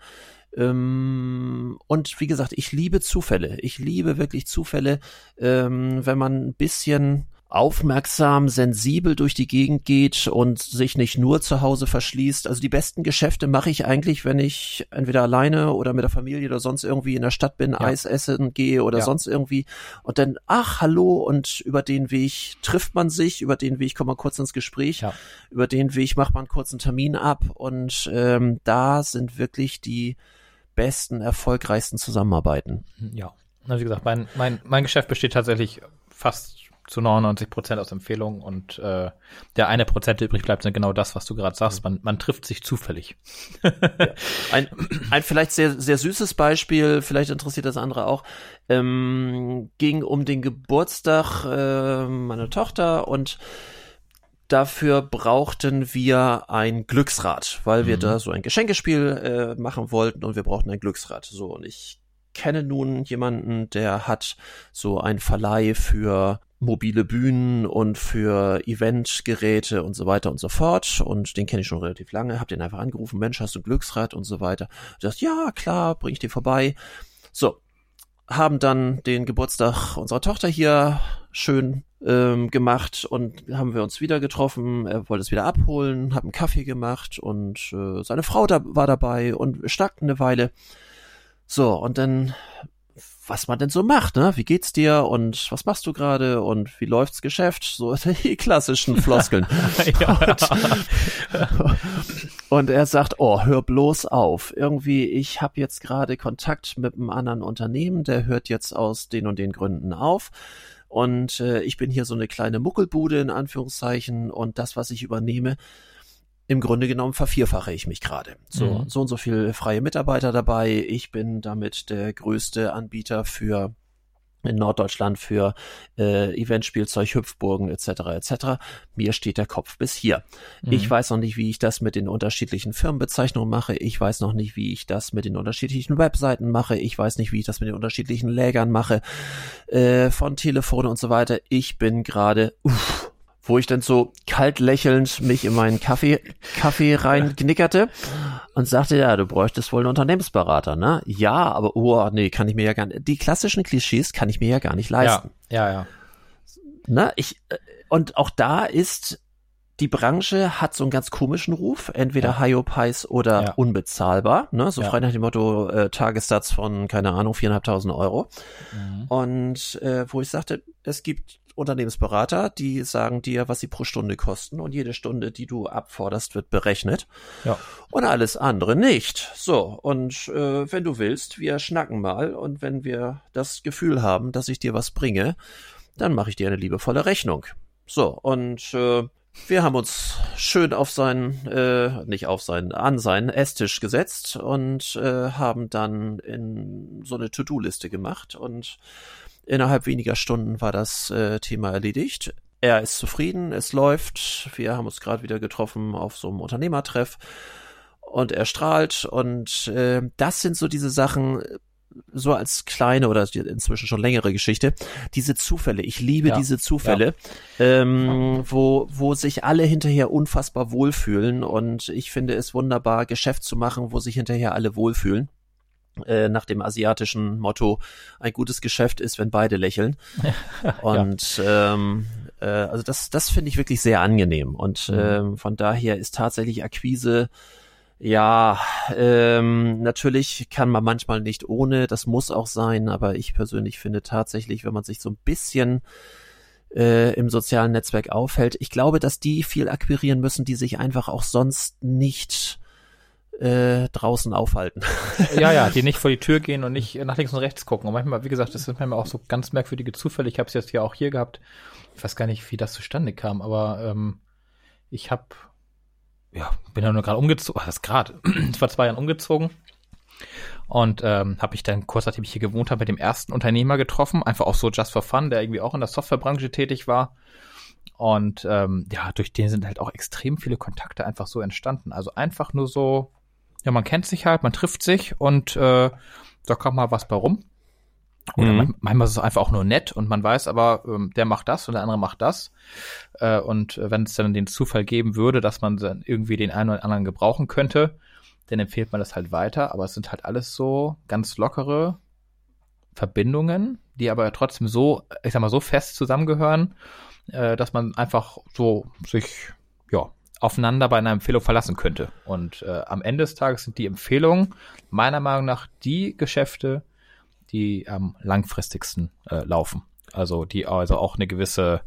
Ähm, und wie gesagt, ich liebe Zufälle. Ich liebe wirklich Zufälle, ähm, wenn man ein bisschen aufmerksam, sensibel durch die Gegend geht und sich nicht nur zu Hause verschließt. Also die besten Geschäfte mache ich eigentlich, wenn ich entweder alleine oder mit der Familie oder sonst irgendwie in der Stadt bin, ja. Eis essen gehe oder ja. sonst irgendwie und dann, ach, hallo und über den Weg trifft man sich, über den Weg kommt man kurz ins Gespräch, ja. über den Weg macht man kurz einen Termin ab und ähm, da sind wirklich die besten, erfolgreichsten Zusammenarbeiten. Ja, also wie gesagt, mein, mein, mein Geschäft besteht tatsächlich fast zu 99 Prozent aus Empfehlungen und äh, der eine Prozent, der übrig bleibt, sind genau das, was du gerade sagst. Man, man trifft sich zufällig. ja. ein, ein vielleicht sehr, sehr süßes Beispiel, vielleicht interessiert das andere auch, ähm, ging um den Geburtstag äh, meiner Tochter und Dafür brauchten wir ein Glücksrad, weil wir mhm. da so ein Geschenkespiel äh, machen wollten und wir brauchten ein Glücksrad. So, und ich kenne nun jemanden, der hat so ein Verleih für mobile Bühnen und für Eventgeräte und so weiter und so fort. Und den kenne ich schon relativ lange. Hab den einfach angerufen, Mensch, hast du ein Glücksrad und so weiter. Du sagst, ja, klar, bring ich dir vorbei. So, haben dann den Geburtstag unserer Tochter hier schön ähm, gemacht und haben wir uns wieder getroffen. Er wollte es wieder abholen, hat einen Kaffee gemacht und äh, seine Frau da, war dabei und wir schnackten eine Weile. So, und dann was man denn so macht, ne? Wie geht's dir und was machst du gerade und wie läuft's Geschäft? So die klassischen Floskeln. und, und, er sagt, oh, hör bloß auf. Irgendwie, ich habe jetzt gerade Kontakt mit einem anderen Unternehmen, der hört jetzt aus den und den Gründen auf. Und äh, ich bin hier so eine kleine Muckelbude in Anführungszeichen und das, was ich übernehme, im Grunde genommen vervierfache ich mich gerade. So, mhm. so und so viel freie Mitarbeiter dabei. Ich bin damit der größte Anbieter für in Norddeutschland für äh, Eventspielzeug, Hüpfburgen etc. etc. Mir steht der Kopf bis hier. Mhm. Ich weiß noch nicht, wie ich das mit den unterschiedlichen Firmenbezeichnungen mache. Ich weiß noch nicht, wie ich das mit den unterschiedlichen Webseiten mache. Ich weiß nicht, wie ich das mit den unterschiedlichen Lägern mache äh, von Telefone und so weiter. Ich bin gerade uff, wo ich dann so kalt lächelnd mich in meinen Kaffee, Kaffee reinknickerte und sagte, ja, du bräuchtest wohl einen Unternehmensberater, ne? Ja, aber, oh, nee, kann ich mir ja gar nicht, die klassischen Klischees kann ich mir ja gar nicht leisten. Ja, ja, ja. Ne? Ich, äh, und auch da ist, die Branche hat so einen ganz komischen Ruf, entweder ja. Hyopies oder ja. unbezahlbar, ne? so ja. frei nach dem Motto äh, Tagessatz von, keine Ahnung, viereinhalbtausend Euro. Mhm. Und äh, wo ich sagte, es gibt Unternehmensberater, die sagen dir, was sie pro Stunde kosten und jede Stunde, die du abforderst, wird berechnet. Ja. Und alles andere nicht. So, und äh, wenn du willst, wir schnacken mal und wenn wir das Gefühl haben, dass ich dir was bringe, dann mache ich dir eine liebevolle Rechnung. So, und äh, wir haben uns schön auf seinen, äh, nicht auf seinen, an seinen Esstisch gesetzt und äh, haben dann in so eine To-Do-Liste gemacht und Innerhalb weniger Stunden war das äh, Thema erledigt. Er ist zufrieden, es läuft. Wir haben uns gerade wieder getroffen auf so einem Unternehmertreff und er strahlt und äh, das sind so diese Sachen, so als kleine oder inzwischen schon längere Geschichte, diese Zufälle. Ich liebe ja, diese Zufälle, ja. ähm, wo, wo sich alle hinterher unfassbar wohlfühlen und ich finde es wunderbar, Geschäft zu machen, wo sich hinterher alle wohlfühlen. Äh, nach dem asiatischen Motto, ein gutes Geschäft ist, wenn beide lächeln. Und ja. ähm, äh, also das, das finde ich wirklich sehr angenehm. Und mhm. ähm, von daher ist tatsächlich Akquise ja, ähm, natürlich kann man manchmal nicht ohne, das muss auch sein, aber ich persönlich finde tatsächlich, wenn man sich so ein bisschen äh, im sozialen Netzwerk aufhält, ich glaube, dass die viel akquirieren müssen, die sich einfach auch sonst nicht äh, draußen aufhalten. ja, ja, die nicht vor die Tür gehen und nicht nach links und rechts gucken. Und manchmal, wie gesagt, das sind manchmal auch so ganz merkwürdige Zufälle. Ich habe es jetzt ja auch hier gehabt. Ich weiß gar nicht, wie das zustande kam, aber ähm, ich habe, ja, bin ja nur gerade umgezogen, was gerade, vor zwei Jahren umgezogen und ähm, habe ich dann kurz nachdem ich hier gewohnt habe mit dem ersten Unternehmer getroffen, einfach auch so just for fun, der irgendwie auch in der Softwarebranche tätig war und ähm, ja, durch den sind halt auch extrem viele Kontakte einfach so entstanden. Also einfach nur so ja, man kennt sich halt, man trifft sich und äh, da kommt mal was bei rum. Oder mhm. manchmal ist es einfach auch nur nett und man weiß aber, ähm, der macht das und der andere macht das. Äh, und wenn es dann den Zufall geben würde, dass man dann irgendwie den einen oder anderen gebrauchen könnte, dann empfiehlt man das halt weiter. Aber es sind halt alles so ganz lockere Verbindungen, die aber trotzdem so, ich sag mal, so fest zusammengehören, äh, dass man einfach so sich, ja, aufeinander bei einer Empfehlung verlassen könnte. Und äh, am Ende des Tages sind die Empfehlungen meiner Meinung nach die Geschäfte, die am langfristigsten äh, laufen. Also die also auch eine gewisse,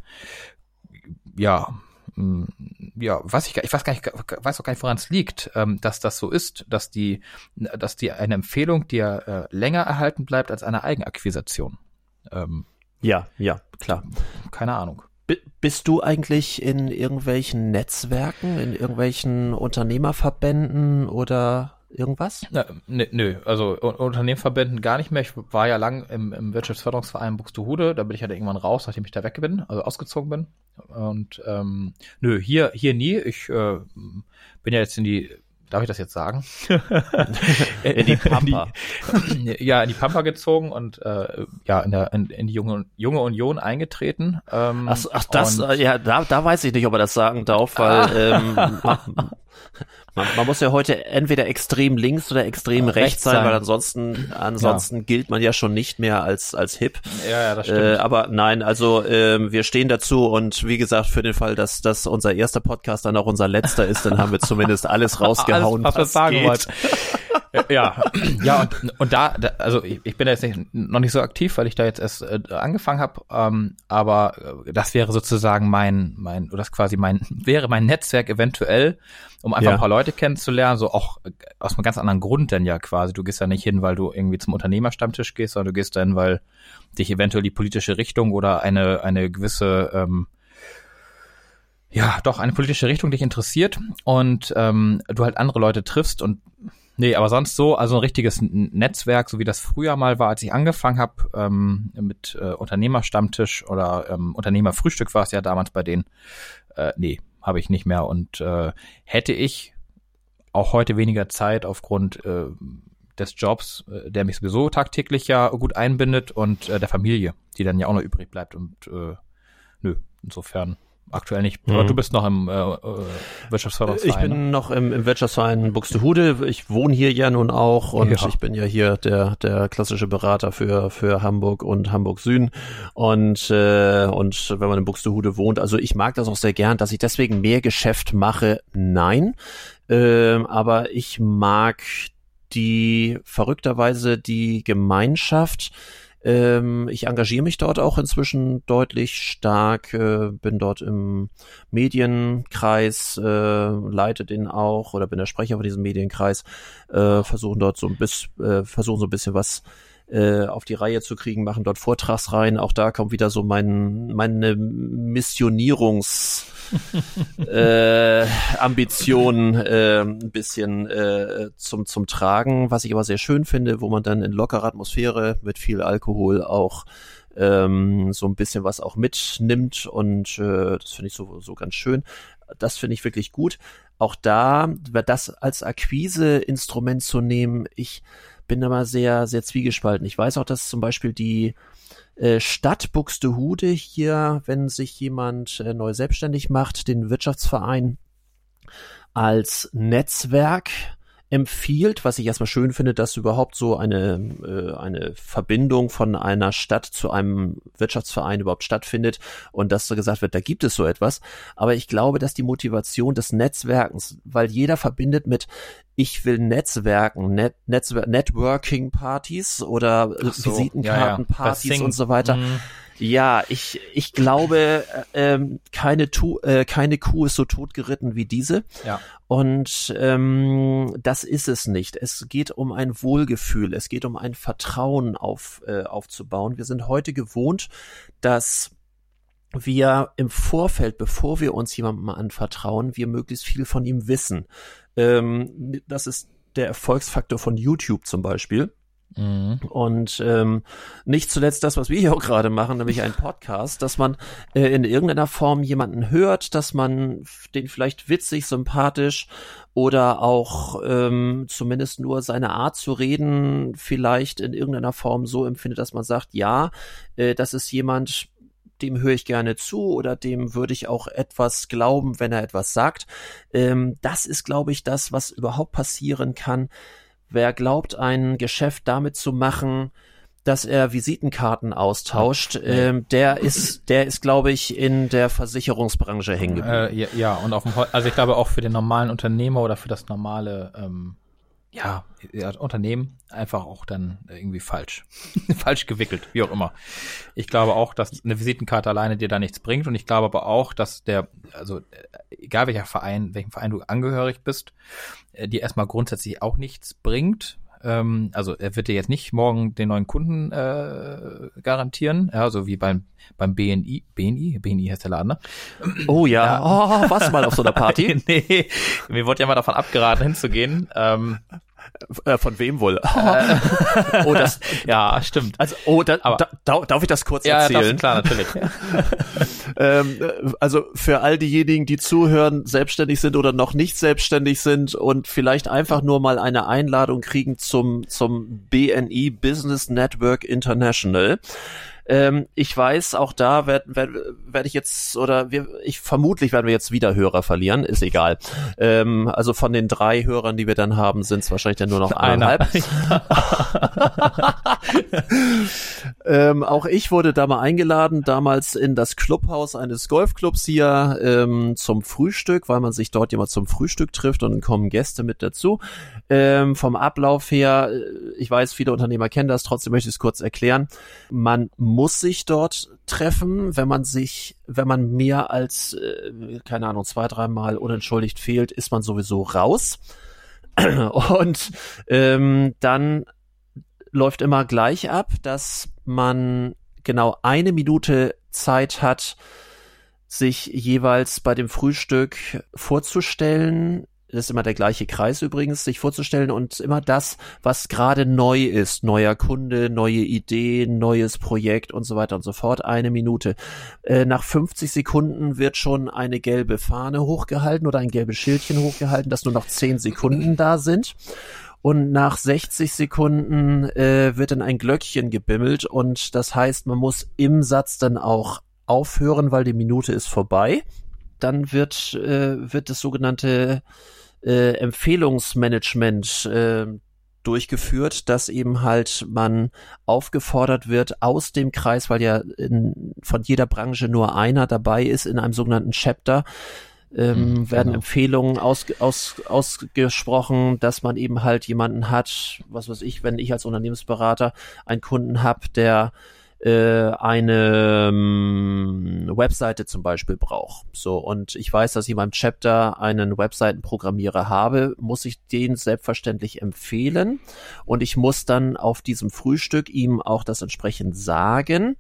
ja, mh, mm, ja, weiß ich, ich weiß gar nicht, weiß auch gar nicht, woran es liegt, ähm, dass das so ist, dass die, dass die eine Empfehlung dir äh, länger erhalten bleibt als eine Eigenakquisition. Ähm, ja, ja, klar. Keine Ahnung. Bist du eigentlich in irgendwelchen Netzwerken, in irgendwelchen Unternehmerverbänden oder irgendwas? Na, nö, nö, also Unternehmerverbänden gar nicht mehr. Ich war ja lang im, im Wirtschaftsförderungsverein Buxtehude, da bin ich ja halt irgendwann raus, nachdem ich da weg bin, also ausgezogen bin. Und ähm, nö, hier, hier nie. Ich äh, bin ja jetzt in die darf ich das jetzt sagen? in die Pampa. Die, ja, in die Pampa gezogen und äh, ja, in, der, in, in die junge, junge Union eingetreten. Ähm, ach, ach, das, und, ja, da, da weiß ich nicht, ob er das sagen darf, weil ähm, man, man muss ja heute entweder extrem links oder extrem rechts, rechts sein, weil ansonsten, ansonsten ja. gilt man ja schon nicht mehr als, als hip. Ja, ja, das stimmt. Äh, aber nein, also äh, wir stehen dazu und wie gesagt, für den Fall, dass das unser erster Podcast dann auch unser letzter ist, dann haben wir zumindest alles rausgehauen, alles, was, was sagen geht. ja, ja und, und da, da, also ich, ich bin da jetzt nicht, noch nicht so aktiv, weil ich da jetzt erst äh, angefangen habe, ähm, aber äh, das wäre sozusagen mein, mein, oder das quasi mein, wäre mein Netzwerk eventuell, um einfach ja. ein paar Leute kennenzulernen, so auch äh, aus einem ganz anderen Grund denn ja quasi. Du gehst ja nicht hin, weil du irgendwie zum Unternehmerstammtisch gehst, sondern du gehst dann, weil dich eventuell die politische Richtung oder eine, eine gewisse, ähm, ja, doch eine politische Richtung dich interessiert und ähm, du halt andere Leute triffst und Nee, aber sonst so, also ein richtiges Netzwerk, so wie das früher mal war, als ich angefangen habe ähm, mit äh, Unternehmerstammtisch oder ähm, Unternehmerfrühstück war es ja damals bei denen. Äh, nee, habe ich nicht mehr. Und äh, hätte ich auch heute weniger Zeit aufgrund äh, des Jobs, äh, der mich sowieso tagtäglich ja gut einbindet und äh, der Familie, die dann ja auch noch übrig bleibt. Und äh, nö, insofern aktuell nicht. Mhm. Aber du bist noch im äh, äh Wirtschaftsförderverein. Ich bin ne? noch im, im Wirtschaftsverein Buxtehude. Ich wohne hier ja nun auch und ja. ich bin ja hier der der klassische Berater für für Hamburg und Hamburg Süden und äh, und wenn man in Buxtehude wohnt, also ich mag das auch sehr gern, dass ich deswegen mehr Geschäft mache. Nein, äh, aber ich mag die verrückterweise die Gemeinschaft ähm, ich engagiere mich dort auch inzwischen deutlich stark, äh, bin dort im Medienkreis, äh, leite den auch oder bin der Sprecher von diesem Medienkreis, äh, versuchen dort so ein bisschen, äh, versuchen so ein bisschen was äh, auf die Reihe zu kriegen, machen dort Vortragsreihen. Auch da kommt wieder so mein, meine Missionierungs- äh, Ambitionen äh, ein bisschen äh, zum, zum Tragen, was ich aber sehr schön finde, wo man dann in lockerer Atmosphäre mit viel Alkohol auch ähm, so ein bisschen was auch mitnimmt und äh, das finde ich so, so ganz schön. Das finde ich wirklich gut. Auch da, das als Akquise-Instrument zu nehmen, ich bin da mal sehr, sehr zwiegespalten. Ich weiß auch, dass zum Beispiel die äh, Stadt Buxtehude hier, wenn sich jemand äh, neu selbstständig macht, den Wirtschaftsverein als Netzwerk empfiehlt, was ich erstmal schön finde, dass überhaupt so eine, äh, eine Verbindung von einer Stadt zu einem Wirtschaftsverein überhaupt stattfindet und dass so gesagt wird, da gibt es so etwas. Aber ich glaube, dass die Motivation des Netzwerkens, weil jeder verbindet mit ich will Netzwerken, Net, Netzwer Networking-Partys oder so, Visitenkarten-Partys ja, ja. und so weiter. Mhm. Ja, ich, ich glaube, äh, ähm, keine, tu, äh, keine Kuh ist so totgeritten wie diese. Ja. Und ähm, das ist es nicht. Es geht um ein Wohlgefühl, es geht um ein Vertrauen auf, äh, aufzubauen. Wir sind heute gewohnt, dass wir im Vorfeld, bevor wir uns jemandem anvertrauen, wir möglichst viel von ihm wissen. Ähm, das ist der Erfolgsfaktor von YouTube zum Beispiel. Mhm. Und ähm, nicht zuletzt das, was wir hier auch gerade machen, nämlich ein Podcast, dass man äh, in irgendeiner Form jemanden hört, dass man den vielleicht witzig, sympathisch oder auch ähm, zumindest nur seine Art zu reden vielleicht in irgendeiner Form so empfindet, dass man sagt, ja, äh, das ist jemand, dem höre ich gerne zu oder dem würde ich auch etwas glauben, wenn er etwas sagt. Ähm, das ist, glaube ich, das, was überhaupt passieren kann, Wer glaubt, ein Geschäft damit zu machen, dass er Visitenkarten austauscht, ähm, der ist, der ist, glaube ich, in der Versicherungsbranche hängen geblieben. Äh, ja, ja, und auf dem, also ich glaube auch für den normalen Unternehmer oder für das normale ähm, ja, Unternehmen einfach auch dann irgendwie falsch. falsch gewickelt, wie auch immer. Ich glaube auch, dass eine Visitenkarte alleine dir da nichts bringt und ich glaube aber auch, dass der, also egal welcher Verein, welchem Verein du angehörig bist, äh, dir erstmal grundsätzlich auch nichts bringt. Ähm, also er wird dir jetzt nicht morgen den neuen Kunden äh, garantieren, ja, so wie beim beim BNI, BNI, BNI heißt der Laden, ne? Oh ja, ja. oh, warst du mal auf so einer Party? nee, mir wurde ja mal davon abgeraten hinzugehen. Ähm, Äh, von wem wohl? oh, das, ja, stimmt. Also, oh, da, Aber, da, darf ich das kurz ja, erzählen? Ja, klar, natürlich. ähm, also für all diejenigen, die zuhören, selbstständig sind oder noch nicht selbstständig sind und vielleicht einfach nur mal eine Einladung kriegen zum, zum BNI Business Network International. Ähm, ich weiß, auch da werde werd, werd ich jetzt, oder wir, ich vermutlich werden wir jetzt wieder Hörer verlieren, ist egal. Ähm, also von den drei Hörern, die wir dann haben, sind es wahrscheinlich dann nur noch eineinhalb. ähm, auch ich wurde da mal eingeladen, damals in das Clubhaus eines Golfclubs hier ähm, zum Frühstück, weil man sich dort immer zum Frühstück trifft und dann kommen Gäste mit dazu. Ähm, vom Ablauf her, äh, ich weiß, viele Unternehmer kennen das, trotzdem möchte ich es kurz erklären. Man muss sich dort treffen, wenn man sich, wenn man mehr als, äh, keine Ahnung, zwei, dreimal unentschuldigt fehlt, ist man sowieso raus. Und ähm, dann läuft immer gleich ab, dass man genau eine Minute Zeit hat, sich jeweils bei dem Frühstück vorzustellen, das ist immer der gleiche Kreis übrigens, sich vorzustellen und immer das, was gerade neu ist, neuer Kunde, neue Idee, neues Projekt und so weiter und so fort, eine Minute. Äh, nach 50 Sekunden wird schon eine gelbe Fahne hochgehalten oder ein gelbes Schildchen hochgehalten, dass nur noch 10 Sekunden da sind. Und nach 60 Sekunden äh, wird dann ein Glöckchen gebimmelt und das heißt, man muss im Satz dann auch aufhören, weil die Minute ist vorbei. Dann wird, äh, wird das sogenannte äh, Empfehlungsmanagement äh, durchgeführt, dass eben halt man aufgefordert wird aus dem Kreis, weil ja in, von jeder Branche nur einer dabei ist in einem sogenannten Chapter, ähm, mhm, werden genau. Empfehlungen aus, aus, ausgesprochen, dass man eben halt jemanden hat, was weiß ich, wenn ich als Unternehmensberater einen Kunden habe, der äh, eine ähm, Webseite zum Beispiel brauche. So, und ich weiß, dass ich in meinem Chapter einen Webseitenprogrammierer habe, muss ich den selbstverständlich empfehlen und ich muss dann auf diesem Frühstück ihm auch das entsprechend sagen.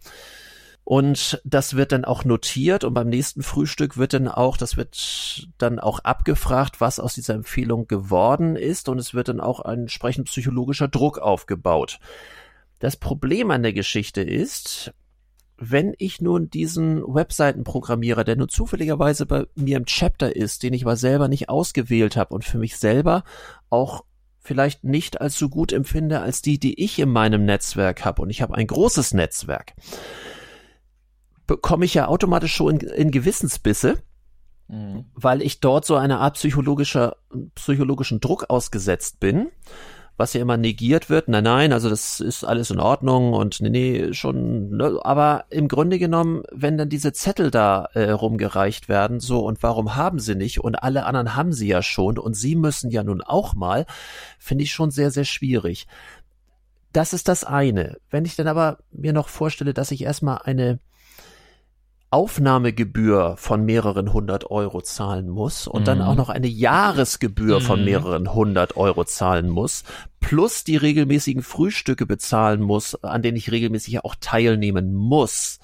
Und das wird dann auch notiert und beim nächsten Frühstück wird dann auch, das wird dann auch abgefragt, was aus dieser Empfehlung geworden ist. Und es wird dann auch ein entsprechend psychologischer Druck aufgebaut. Das Problem an der Geschichte ist, wenn ich nun diesen Webseitenprogrammierer, der nur zufälligerweise bei mir im Chapter ist, den ich aber selber nicht ausgewählt habe und für mich selber auch vielleicht nicht als so gut empfinde als die, die ich in meinem Netzwerk habe, und ich habe ein großes Netzwerk, bekomme ich ja automatisch schon in, in Gewissensbisse, mhm. weil ich dort so eine Art psychologischer, psychologischen Druck ausgesetzt bin was ja immer negiert wird. Nein, nein, also das ist alles in Ordnung und nee, nee, schon, ne? aber im Grunde genommen, wenn dann diese Zettel da äh, rumgereicht werden, so und warum haben sie nicht und alle anderen haben sie ja schon und sie müssen ja nun auch mal, finde ich schon sehr, sehr schwierig. Das ist das eine. Wenn ich dann aber mir noch vorstelle, dass ich erstmal eine Aufnahmegebühr von mehreren hundert Euro zahlen muss und mhm. dann auch noch eine Jahresgebühr mhm. von mehreren hundert Euro zahlen muss, plus die regelmäßigen Frühstücke bezahlen muss, an denen ich regelmäßig auch teilnehmen muss,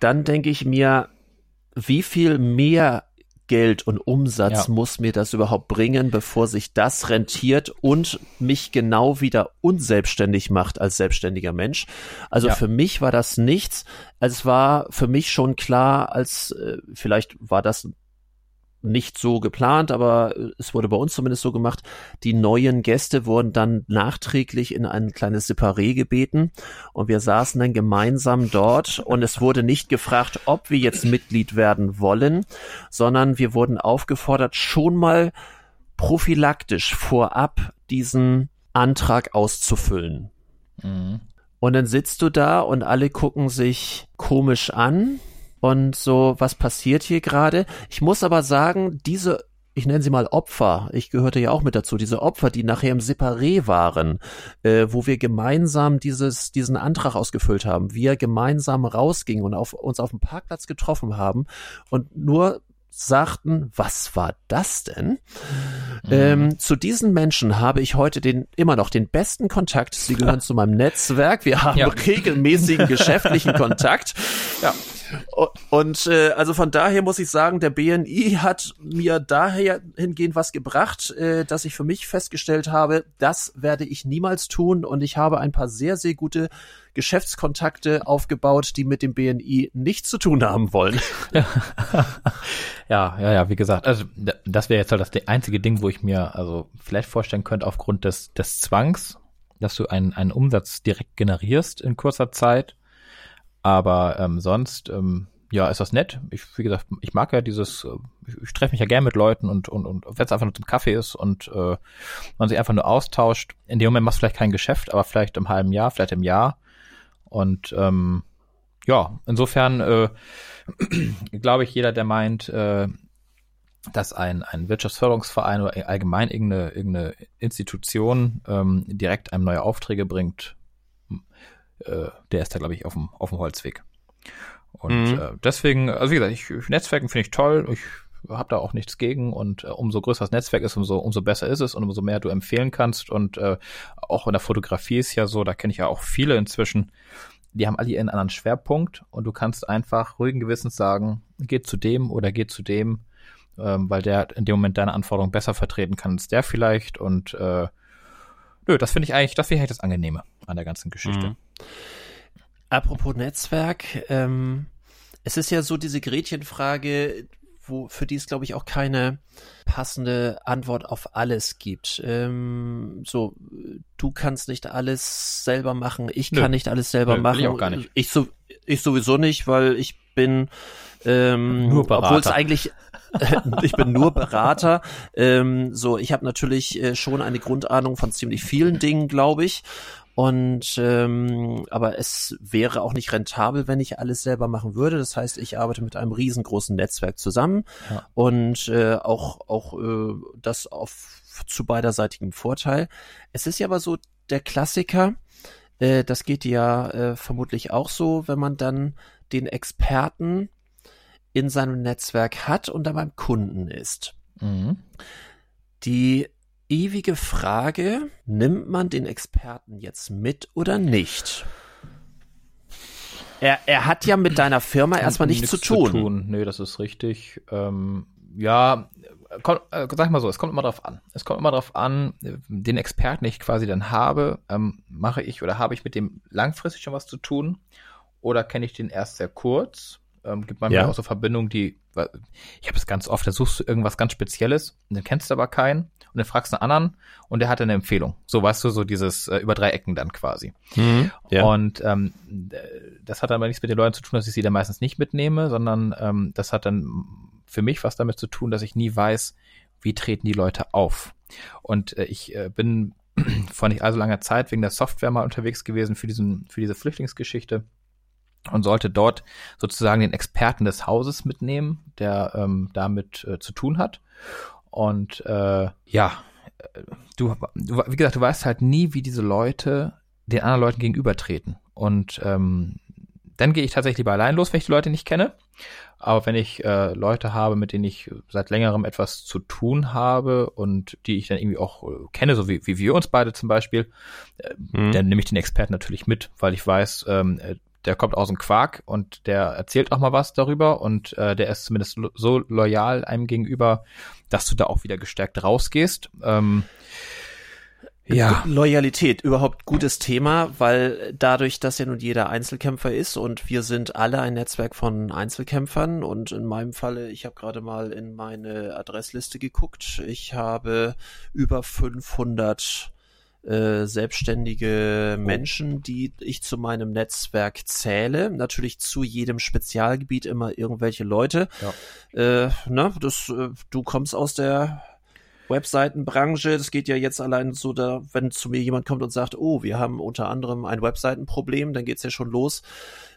dann denke ich mir, wie viel mehr Geld und Umsatz ja. muss mir das überhaupt bringen, bevor sich das rentiert und mich genau wieder unselbstständig macht als selbstständiger Mensch. Also ja. für mich war das nichts. Es war für mich schon klar, als äh, vielleicht war das nicht so geplant, aber es wurde bei uns zumindest so gemacht. Die neuen Gäste wurden dann nachträglich in ein kleines Separé gebeten und wir saßen dann gemeinsam dort und es wurde nicht gefragt, ob wir jetzt Mitglied werden wollen, sondern wir wurden aufgefordert, schon mal prophylaktisch vorab diesen Antrag auszufüllen. Mhm. Und dann sitzt du da und alle gucken sich komisch an und so, was passiert hier gerade? Ich muss aber sagen, diese ich nenne sie mal Opfer, ich gehörte ja auch mit dazu, diese Opfer, die nachher im Separé waren, äh, wo wir gemeinsam dieses, diesen Antrag ausgefüllt haben, wir gemeinsam rausgingen und auf, uns auf dem Parkplatz getroffen haben und nur sagten, was war das denn? Mhm. Ähm, zu diesen Menschen habe ich heute den immer noch den besten Kontakt. Sie gehören zu meinem Netzwerk. Wir haben ja. regelmäßigen geschäftlichen Kontakt. Ja. Und äh, also von daher muss ich sagen, der BNI hat mir daher hingehend was gebracht, äh, dass ich für mich festgestellt habe, das werde ich niemals tun und ich habe ein paar sehr, sehr gute Geschäftskontakte aufgebaut, die mit dem BNI nichts zu tun haben wollen. Ja, ja, ja, wie gesagt, also das wäre jetzt halt das einzige Ding, wo ich mir also vielleicht vorstellen könnte, aufgrund des, des Zwangs, dass du einen, einen Umsatz direkt generierst in kurzer Zeit. Aber ähm, sonst, ähm, ja, ist das nett. Ich, wie gesagt, ich mag ja dieses, äh, ich, ich treffe mich ja gern mit Leuten und, und, und wenn es einfach nur zum Kaffee ist und äh, man sich einfach nur austauscht. In dem Moment machst du vielleicht kein Geschäft, aber vielleicht im halben Jahr, vielleicht im Jahr. Und ähm, ja, insofern äh, glaube ich, jeder, der meint, äh, dass ein, ein Wirtschaftsförderungsverein oder allgemein irgendeine, irgendeine Institution ähm, direkt einem neue Aufträge bringt, äh, der ist da, glaube ich, auf dem, auf dem Holzweg. Und mhm. äh, deswegen, also wie gesagt, ich, Netzwerken finde ich toll. Ich habe da auch nichts gegen und äh, umso größer das Netzwerk ist, umso, umso besser ist es und umso mehr du empfehlen kannst. Und äh, auch in der Fotografie ist ja so, da kenne ich ja auch viele inzwischen, die haben alle ihren anderen Schwerpunkt und du kannst einfach ruhigen Gewissens sagen, geht zu dem oder geht zu dem, ähm, weil der in dem Moment deine Anforderungen besser vertreten kann als der vielleicht und äh, nö, das finde ich eigentlich, das finde ich das Angenehme an der ganzen Geschichte. Mhm. Apropos Netzwerk, ähm, es ist ja so diese Gretchenfrage, wo, für die es, glaube ich, auch keine passende Antwort auf alles gibt. Ähm, so, du kannst nicht alles selber machen, ich Nö. kann nicht alles selber Nö, machen. Ich auch gar nicht. Ich, so, ich sowieso nicht, weil ich bin ähm, obwohl es eigentlich ich bin nur Berater. Ähm, so, ich habe natürlich äh, schon eine Grundahnung von ziemlich vielen Dingen, glaube ich. Und ähm, aber es wäre auch nicht rentabel, wenn ich alles selber machen würde. Das heißt, ich arbeite mit einem riesengroßen Netzwerk zusammen ja. und äh, auch auch äh, das auf zu beiderseitigem Vorteil. Es ist ja aber so der Klassiker. Äh, das geht ja äh, vermutlich auch so, wenn man dann den Experten in seinem Netzwerk hat und dann beim Kunden ist. Mhm. Die ewige Frage, nimmt man den Experten jetzt mit oder nicht? Er, er hat ja mit deiner Firma erstmal nichts, nichts zu, tun. tun. Nee, das ist richtig. Ähm, ja, komm, äh, sag mal so, es kommt immer drauf an. Es kommt immer drauf an, den Experten, den ich quasi dann habe, ähm, mache ich oder habe ich mit dem langfristig schon was zu tun oder kenne ich den erst sehr kurz? Ähm, gibt manchmal ja. auch so Verbindungen, die, ich habe es ganz oft, da suchst du irgendwas ganz Spezielles und dann kennst du aber keinen und dann fragst du einen anderen und der hat eine Empfehlung. So, weißt du, so dieses äh, über drei Ecken dann quasi. Mhm, ja. Und ähm, das hat aber nichts mit den Leuten zu tun, dass ich sie dann meistens nicht mitnehme, sondern ähm, das hat dann für mich was damit zu tun, dass ich nie weiß, wie treten die Leute auf. Und äh, ich äh, bin vor nicht allzu langer Zeit wegen der Software mal unterwegs gewesen für diesen, für diese Flüchtlingsgeschichte und sollte dort sozusagen den Experten des Hauses mitnehmen, der ähm, damit äh, zu tun hat. Und äh, ja, äh, du, du, wie gesagt, du weißt halt nie, wie diese Leute den anderen Leuten gegenübertreten. Und ähm, dann gehe ich tatsächlich lieber allein los, wenn ich die Leute nicht kenne. Aber wenn ich äh, Leute habe, mit denen ich seit längerem etwas zu tun habe und die ich dann irgendwie auch äh, kenne, so wie, wie wir uns beide zum Beispiel, äh, mhm. dann nehme ich den Experten natürlich mit, weil ich weiß, ähm, äh, der kommt aus dem Quark und der erzählt auch mal was darüber und äh, der ist zumindest lo so loyal einem gegenüber, dass du da auch wieder gestärkt rausgehst. Ähm, ja. Loyalität, überhaupt gutes Thema, weil dadurch, dass ja nun jeder Einzelkämpfer ist und wir sind alle ein Netzwerk von Einzelkämpfern und in meinem Falle, ich habe gerade mal in meine Adressliste geguckt, ich habe über 500 äh, selbstständige oh. Menschen, die ich zu meinem Netzwerk zähle. Natürlich zu jedem Spezialgebiet immer irgendwelche Leute. Ja. Äh, ne, das, äh, du kommst aus der Webseitenbranche, das geht ja jetzt allein so, da, wenn zu mir jemand kommt und sagt, oh, wir haben unter anderem ein Webseitenproblem, dann geht's ja schon los.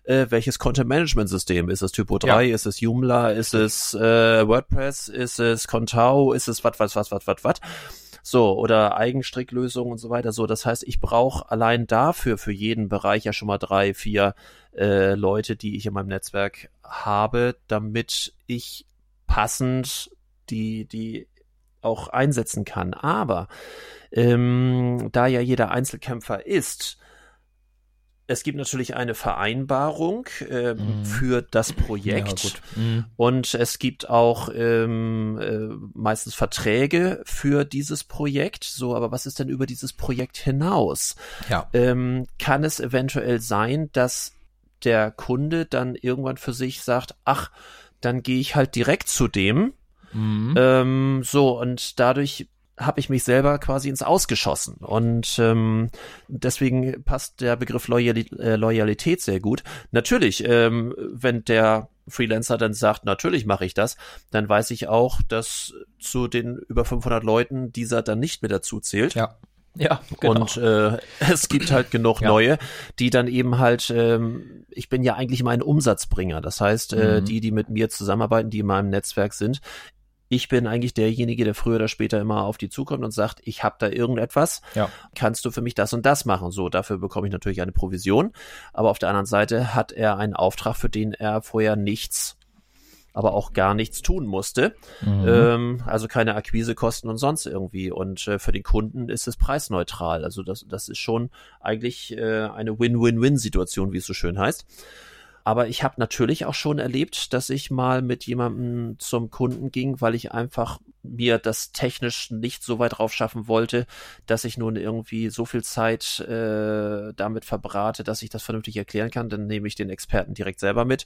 Äh, welches Content-Management-System? Ist es Typo 3? Ja. Ist es Joomla? Ist es äh, WordPress? Ist es Contao? Ist es was, was, was, was, was, was? So, oder Eigenstricklösungen und so weiter. So, das heißt, ich brauche allein dafür für jeden Bereich ja schon mal drei, vier äh, Leute, die ich in meinem Netzwerk habe, damit ich passend die, die auch einsetzen kann. Aber ähm, da ja jeder Einzelkämpfer ist, es gibt natürlich eine Vereinbarung äh, mhm. für das Projekt ja, mhm. und es gibt auch ähm, äh, meistens Verträge für dieses Projekt. So, aber was ist denn über dieses Projekt hinaus? Ja. Ähm, kann es eventuell sein, dass der Kunde dann irgendwann für sich sagt, ach, dann gehe ich halt direkt zu dem. Ähm, so, und dadurch habe ich mich selber quasi ins Ausgeschossen. Und ähm, deswegen passt der Begriff Loyali äh, Loyalität sehr gut. Natürlich, ähm, wenn der Freelancer dann sagt, natürlich mache ich das, dann weiß ich auch, dass zu den über 500 Leuten dieser dann nicht mehr dazu zählt. Ja. Ja, genau. Und äh, es gibt halt genug ja. neue, die dann eben halt, ähm, ich bin ja eigentlich immer ein Umsatzbringer. Das heißt, äh, mhm. die, die mit mir zusammenarbeiten, die in meinem Netzwerk sind, ich bin eigentlich derjenige, der früher oder später immer auf die zukommt und sagt, ich habe da irgendetwas, ja. kannst du für mich das und das machen? So, dafür bekomme ich natürlich eine Provision, aber auf der anderen Seite hat er einen Auftrag, für den er vorher nichts aber auch gar nichts tun musste. Mhm. Ähm, also keine Akquisekosten und sonst irgendwie. Und äh, für den Kunden ist es preisneutral. Also das, das ist schon eigentlich äh, eine Win-Win-Win-Situation, wie es so schön heißt. Aber ich habe natürlich auch schon erlebt, dass ich mal mit jemandem zum Kunden ging, weil ich einfach mir das technisch nicht so weit drauf schaffen wollte, dass ich nun irgendwie so viel Zeit äh, damit verbrate, dass ich das vernünftig erklären kann. Dann nehme ich den Experten direkt selber mit.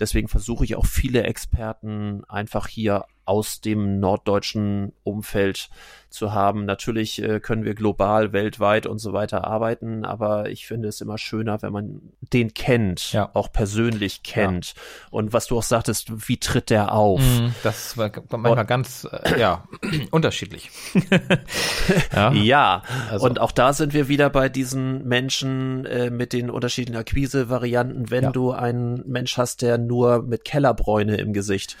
Deswegen versuche ich auch viele Experten einfach hier aus dem norddeutschen Umfeld zu haben. Natürlich äh, können wir global, weltweit und so weiter arbeiten, aber ich finde es immer schöner, wenn man den kennt, ja. auch persönlich kennt. Ja. Und was du auch sagtest, wie tritt der auf? Mm, das war manchmal und, ganz, äh, ja, unterschiedlich. ja, ja. Also. und auch da sind wir wieder bei diesen Menschen äh, mit den unterschiedlichen Akquise-Varianten, wenn du einen Mensch hast, der nur mit Kellerbräune im Gesicht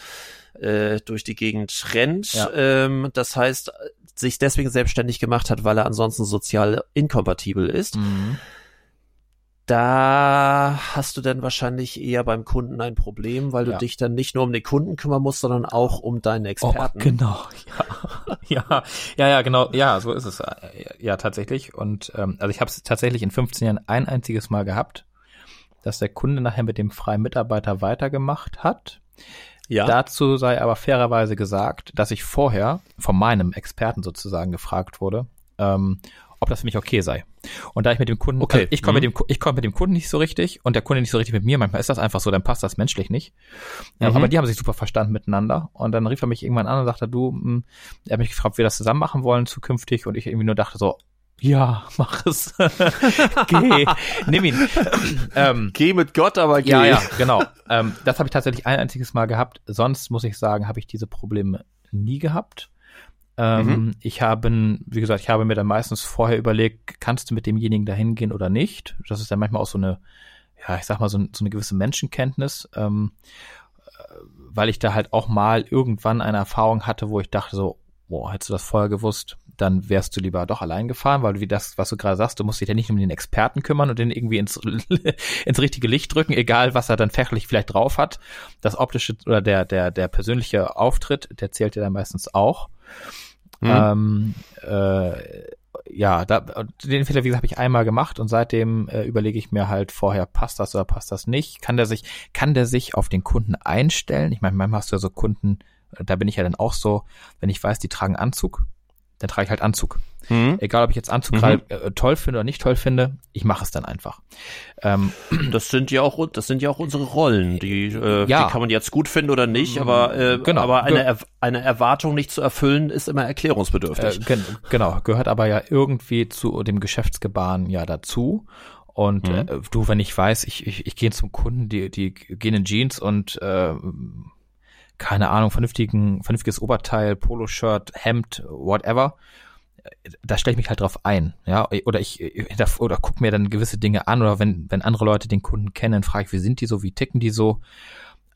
äh, durch die Gegend rennt. Ja. Ähm, das heißt, sich deswegen selbstständig gemacht hat, weil er ansonsten sozial inkompatibel ist. Mhm. Da hast du dann wahrscheinlich eher beim Kunden ein Problem, weil du ja. dich dann nicht nur um den Kunden kümmern musst, sondern auch um deinen Experten. Oh, genau, ja. ja, ja, ja, genau, ja, so ist es. Ja, tatsächlich. Und ähm, also ich habe es tatsächlich in 15 Jahren ein einziges Mal gehabt, dass der Kunde nachher mit dem freien Mitarbeiter weitergemacht hat. Ja. Dazu sei aber fairerweise gesagt, dass ich vorher von meinem Experten sozusagen gefragt wurde, ähm, ob das für mich okay sei. Und da ich mit dem Kunden, okay. Also ich komme mhm. mit dem, ich komme mit dem Kunden nicht so richtig und der Kunde nicht so richtig mit mir. Manchmal ist das einfach so, dann passt das menschlich nicht. Mhm. Aber die haben sich super verstanden miteinander. Und dann rief er mich irgendwann an und sagte, du, mh, hm, er hat mich gefragt, ob wir das zusammen machen wollen zukünftig. Und ich irgendwie nur dachte so, ja, mach es. geh, nimm ihn. Ähm, geh mit Gott, aber geh. Ja, ja, genau. Ähm, das habe ich tatsächlich ein einziges Mal gehabt. Sonst muss ich sagen, habe ich diese Probleme nie gehabt. Ähm, mhm. Ich habe, wie gesagt, ich habe mir dann meistens vorher überlegt, kannst du mit demjenigen dahin gehen oder nicht? Das ist dann manchmal auch so eine, ja, ich sag mal, so, so eine gewisse Menschenkenntnis, ähm, weil ich da halt auch mal irgendwann eine Erfahrung hatte, wo ich dachte so, boah, hättest du das vorher gewusst, dann wärst du lieber doch allein gefahren, weil du wie das, was du gerade sagst, du musst dich ja nicht um den Experten kümmern und den irgendwie ins, ins richtige Licht drücken, egal was er dann fachlich vielleicht drauf hat. Das optische oder der, der, der persönliche Auftritt, der zählt ja dann meistens auch. Mhm. Ähm, äh, ja, da, den Fehler, wie gesagt, habe ich einmal gemacht und seitdem äh, überlege ich mir halt vorher, passt das oder passt das nicht? Kann der sich, kann der sich auf den Kunden einstellen? Ich meine, manchmal hast du ja so Kunden, da bin ich ja dann auch so, wenn ich weiß, die tragen Anzug, dann trage ich halt Anzug. Mhm. Egal, ob ich jetzt Anzug mhm. äh, toll finde oder nicht toll finde, ich mache es dann einfach. Ähm, das sind ja auch, das sind ja auch unsere Rollen. Die, äh, ja. die kann man jetzt gut finden oder nicht, aber, äh, genau. aber eine, eine Erwartung nicht zu erfüllen, ist immer erklärungsbedürftig. Äh, gen genau, gehört aber ja irgendwie zu dem Geschäftsgebaren ja dazu. Und mhm. äh, du, wenn ich weiß, ich, ich, ich gehe zum Kunden, die, die gehen in Jeans und äh, keine Ahnung, vernünftigen, vernünftiges Oberteil, Poloshirt, Hemd, whatever, da stelle ich mich halt drauf ein, ja, oder ich oder guck mir dann gewisse Dinge an. Oder wenn wenn andere Leute den Kunden kennen, frage ich, wie sind die so, wie ticken die so,